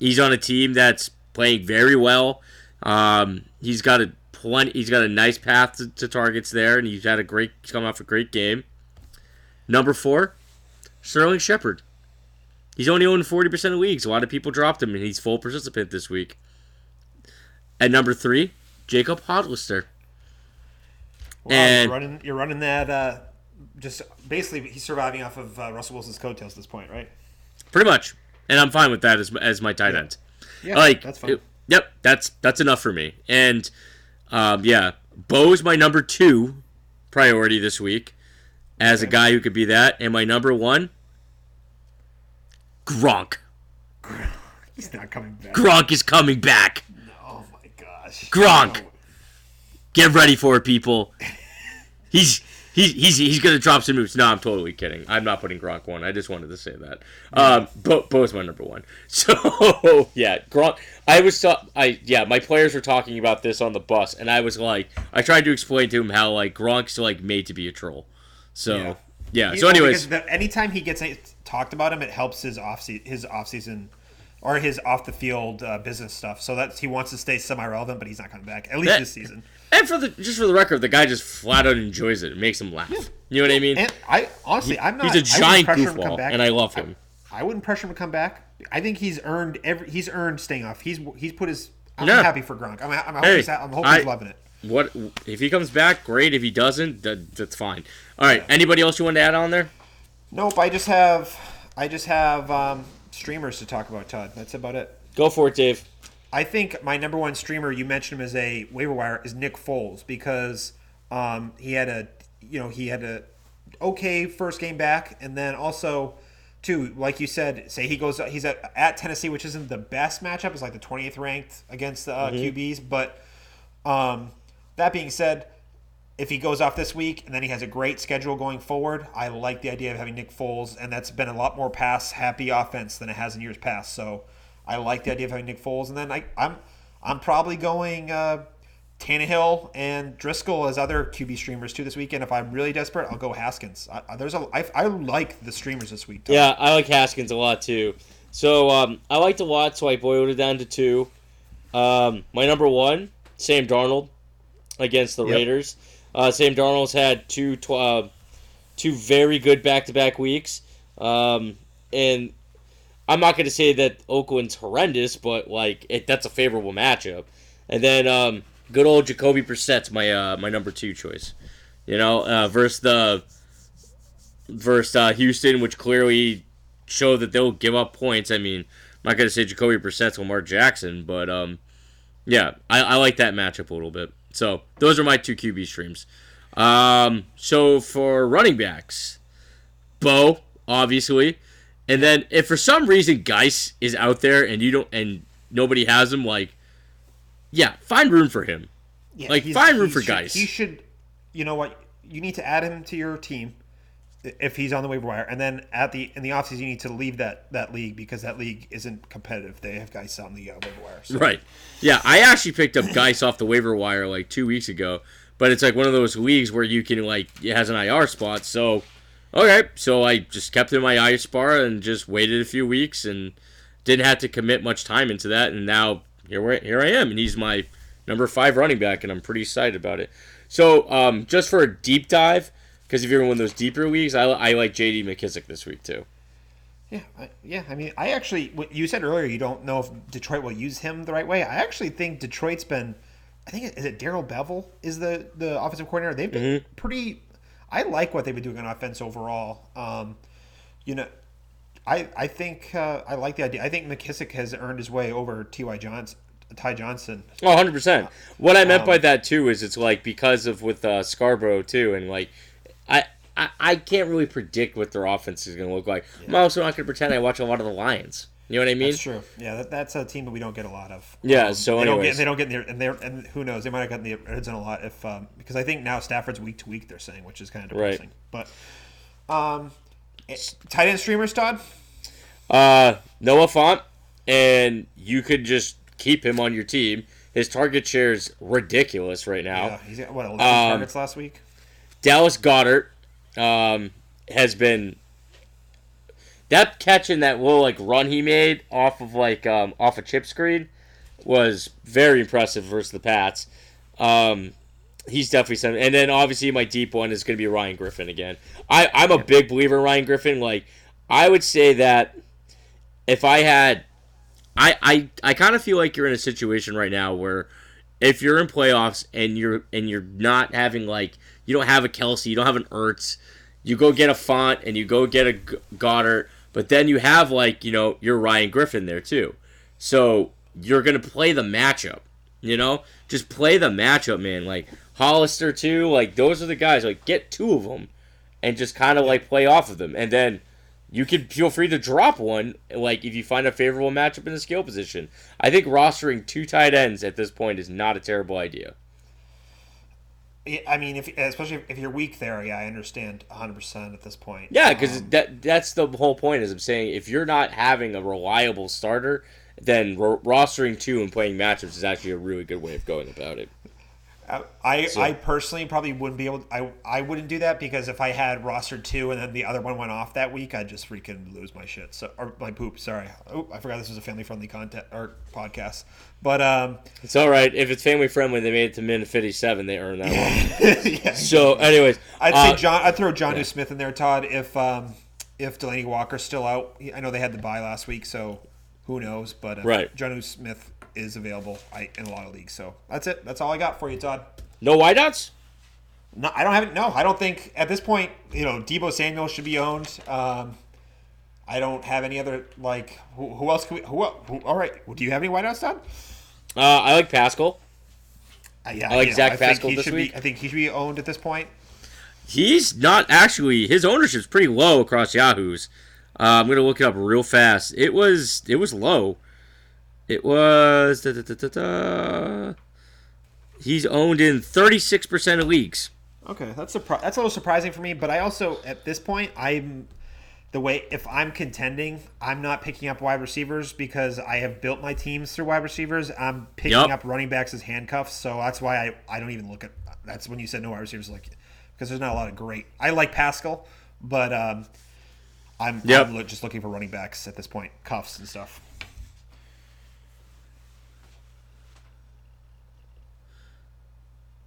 he's on a team that's playing very well. Um, he's got a plenty. He's got a nice path to, to targets there, and he's had a great. He's come off a great game. Number four, Sterling Shepard. He's only owned 40% of leagues. A lot of people dropped him, and he's full participant this week. At number three, Jacob Hollister. Wow, And- you're running, you're running that. Uh, just basically, he's surviving off of uh, Russell Wilson's coattails at this point, right? Pretty much. And I'm fine with that as, as my tight end. Yeah, like, that's fine. it- yep, that's that's enough for me. And um, yeah, Bo's my number two priority this week as a guy who could be that. And my number one, Gronk. He's not coming back. Gronk is coming back. Oh my gosh. Gronk. Get ready for it, people. He's he's he's he's gonna drop some moves. No, I'm totally kidding. I'm not putting Gronk one. I just wanted to say that. Um, Bo Bo's my number one. (laughs) So yeah, Gronk. I was I yeah, my players were talking about this on the bus, and I was like, I tried to explain to him how like Gronk's like made to be a troll. So Yeah. yeah. So anyways, the, anytime he gets talked about him, it helps his off se- his off season or his off the field uh, business stuff. So that's he wants to stay semi relevant, but he's not coming back at least That- this season. and for the just for the record, the guy just flat out enjoys it. It makes him laugh. You know what I mean? And I honestly, I'm not. He's a giant pressure him to come goofball, and I love him. I wouldn't pressure him to come back. I think he's earned every. He's earned staying off. He's he's put his. I'm Yeah. happy for Gronk. I'm, I'm, I'm, Hey, he's, I'm hoping I- he's loving it. What if he comes back? Great. If he doesn't, that, that's fine. All right. Anybody else you want to add on there? Nope. I just have. I just have um, streamers to talk about. Todd. That's about it. Go for it, Dave. I think my number one streamer, you mentioned him as a waiver wire, is Nick Foles because um, he had a, you know, he had a okay first game back, and then also, too, like you said, say he goes, he's at, at Tennessee, which isn't the best matchup, it's like the twentieth ranked against the uh, QBs, but um, that being said. If he goes off this week and then he has a great schedule going forward, I like the idea of having Nick Foles, and that's been a lot more pass happy offense than it has in years past. So I like the idea of having Nick Foles, and then I, I'm I'm probably going uh, Tannehill and Driskel as other QB streamers too this weekend. If I'm really desperate, I'll go Haskins. I- there's a I, I like the streamers this week. Tom. Yeah, I like Haskins a lot too. So um, I liked a lot, so I boiled it down to two. Um, my number one, Sam Darnold against the Yep. Raiders. Uh, Sam Darnold's had two tw- uh, two very good back to back weeks, um, and I'm not going to say that Oakland's horrendous, but like it, that's a favorable matchup. And then um, good old Jacoby Brissett's my uh, my number two choice. You know, uh, versus the versus uh, Houston, which clearly showed that they'll give up points. I mean, I'm not going to say Jacoby Brissett's Lamar Jackson, but um, yeah, I, I like that matchup a little bit. So those are my two QB streams. Um, so for running backs, Bo, obviously, and then if for some reason Guice is out there and you don't and nobody has him, like, yeah, find room for him. Yeah, Like, find room for should- guys. He should, you know what? You need to add him to your team if he's on the waiver wire, and then at the in the offseason you need to leave that that league because that league isn't competitive. They have guys on the uh, waiver wire. So. Right. Yeah, I actually picked up Guice off the waiver wire like two weeks ago, but it's like one of those leagues where you can like it has an IR spot. So, okay, so I just kept in my IR spot and just waited a few weeks and didn't have to commit much time into that. And now here we here I am, and he's my number five running back, and I'm pretty excited about it. So um, just for a deep dive, because if you're in one of those deeper leagues, I, I like J.D. McKissic this week too. Yeah, I, yeah. I mean, I actually, what you said earlier, you don't know if Detroit will use him the right way. I actually think Detroit's been. I think is it Darrell Bevell is the the offensive coordinator. They've been Mm-hmm. pretty. I like what they've been doing on offense overall. Um, you know, I I think uh, I like the idea. I think McKissic has earned his way over T.Y. Johnson, Ty Johnson. Oh, 100%. What I meant Um, by that too is it's like because of with uh, Scarbrough too, and like I, I I can't really predict what their offense is going to look like. I'm also not going to pretend I watch a lot of the Lions. You know what I mean? That's true. Yeah, that, that's a team that we don't get a lot of. Yeah, so they don't anyways. get they don't get in the and they're and who knows they might have gotten the red zone a lot if um, because I think now Stafford's week to week they're saying which is kind of Right. depressing. But um, eh, tight end streamers, Todd. Uh, Noah Fant, and you could just keep him on your team. His target share is ridiculous right now. Yeah, he's got what 11 Um, targets last week. Dallas Goedert um, has been that catch that little like run he made off of like um, off a chip screen was very impressive versus the Pats. Um, he's definitely something. And then obviously my deep one is going to be Ryan Griffin again. I I'm a big believer in Ryan Griffin. Like I would say that if I had, I I I kind of feel like you're in a situation right now where if you're in playoffs and you're and you're not having like you don't have a Kelce, you don't have an Ertz, you go get a Fant and you go get a Goedert, but then you have like you know your Ryan Griffin there too, so you're gonna play the matchup, you know, just play the matchup, man. Like Hollister too, like those are the guys. Like get two of them, and just kind of like play off of them, and then you can feel free to drop one, like if you find a favorable matchup in the skill position. I think rostering two tight ends at this point is not a terrible idea. I mean, if especially if you're weak there, yeah, I understand 100 percent at this point. Yeah, because Um, that that's the whole point. Is I'm saying if you're not having a reliable starter, then ro- rostering two and playing matchups is actually a really good way of going about it. I I, So- I personally probably wouldn't be able. I I wouldn't do that because if I had roster two and then the other one went off that week, I'd just freaking lose my shit. So or my poop. Sorry. Oh, I forgot this was a family friendly content or podcast. But um, It's all right if it's family friendly. They made it to minute 57. They earned that one. (laughs) yeah. So, anyways, I'd uh, say John. I'd throw Jonnu Smith in there, Todd. If um, if Delanie Walker's still out, I know they had the bye last week, so who knows? But uh, Right. Jonnu Smith is available in a lot of leagues. So that's it. That's all I got for you, Todd. no wideouts. No, I don't have it. No, I don't think at this point, you know, Deebo Samuel should be owned. Um, I don't have any other like. Who, who else? Can we, who, who? All right. Do you have any whiteouts, Todd? Uh, I like Pascal. Uh, yeah, I like you know, Zach I Pascal he this should week. Be, I think he should be owned at this point. He's not actually. His ownership's pretty low across Yahoo's. Uh, I'm gonna look it up real fast. It was it was low. It was. Da, da, da. He's owned in 36% of leagues. Okay, that's surpri- that's a little surprising for me, but I also at this point I'm the way if I'm contending, I'm not picking up wide receivers because I have built my teams through wide receivers. I'm picking Yup. up running backs as handcuffs, so that's why I, I don't even look at that's when you said no wide receivers like because there's not a lot of great. I like Pascal, but um, I'm, Yep. I'm just looking for running backs at this point, cuffs and stuff.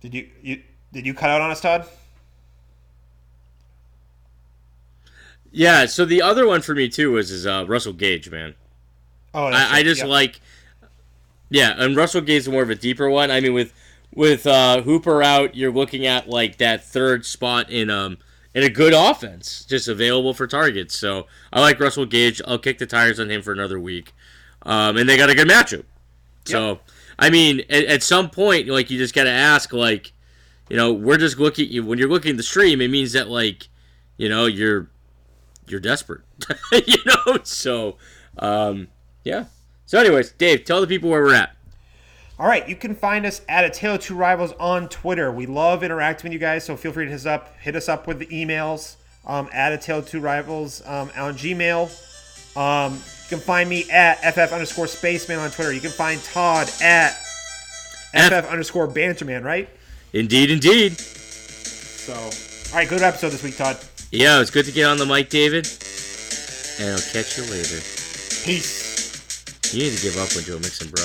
Did you you did you cut out on us, Todd? Yeah. So the other one for me too is is uh, Russell Gage, man. Oh, I, I just Yep. like. Yeah, and Russell Gage is more of a deeper one. I mean, with with uh, Hooper out, you're looking at like that third spot in um in a good offense, just available for targets. So I like Russell Gage. I'll kick the tires on him for another week, um, and they got a good matchup. So I mean, at, at some point, like you just got to ask, like, you know, we're just looking. You when you're looking at the stream, it means that like, you know, you're you're desperate, (laughs) you know. So, um, yeah. So, anyways, Dave, tell the people where we're at. All right, you can find us at a Tale of Two Rivals on Twitter. We love interacting with you guys, so feel free to hit us up. Hit us up with the emails um, at a Tale of Two Rivals um, on Gmail. Um, you can find me at ff underscore spaceman on Twitter. You can find Todd at F- ff underscore banterman. Right. Indeed, indeed. So, all right, good episode this week, Todd. Yeah, it was good to get on the mic, David. And I'll catch you later. Peace. You need to give up on Joe Mixon, bro.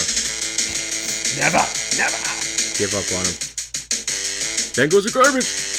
Never, never. Give up on him. Then goes the garbage.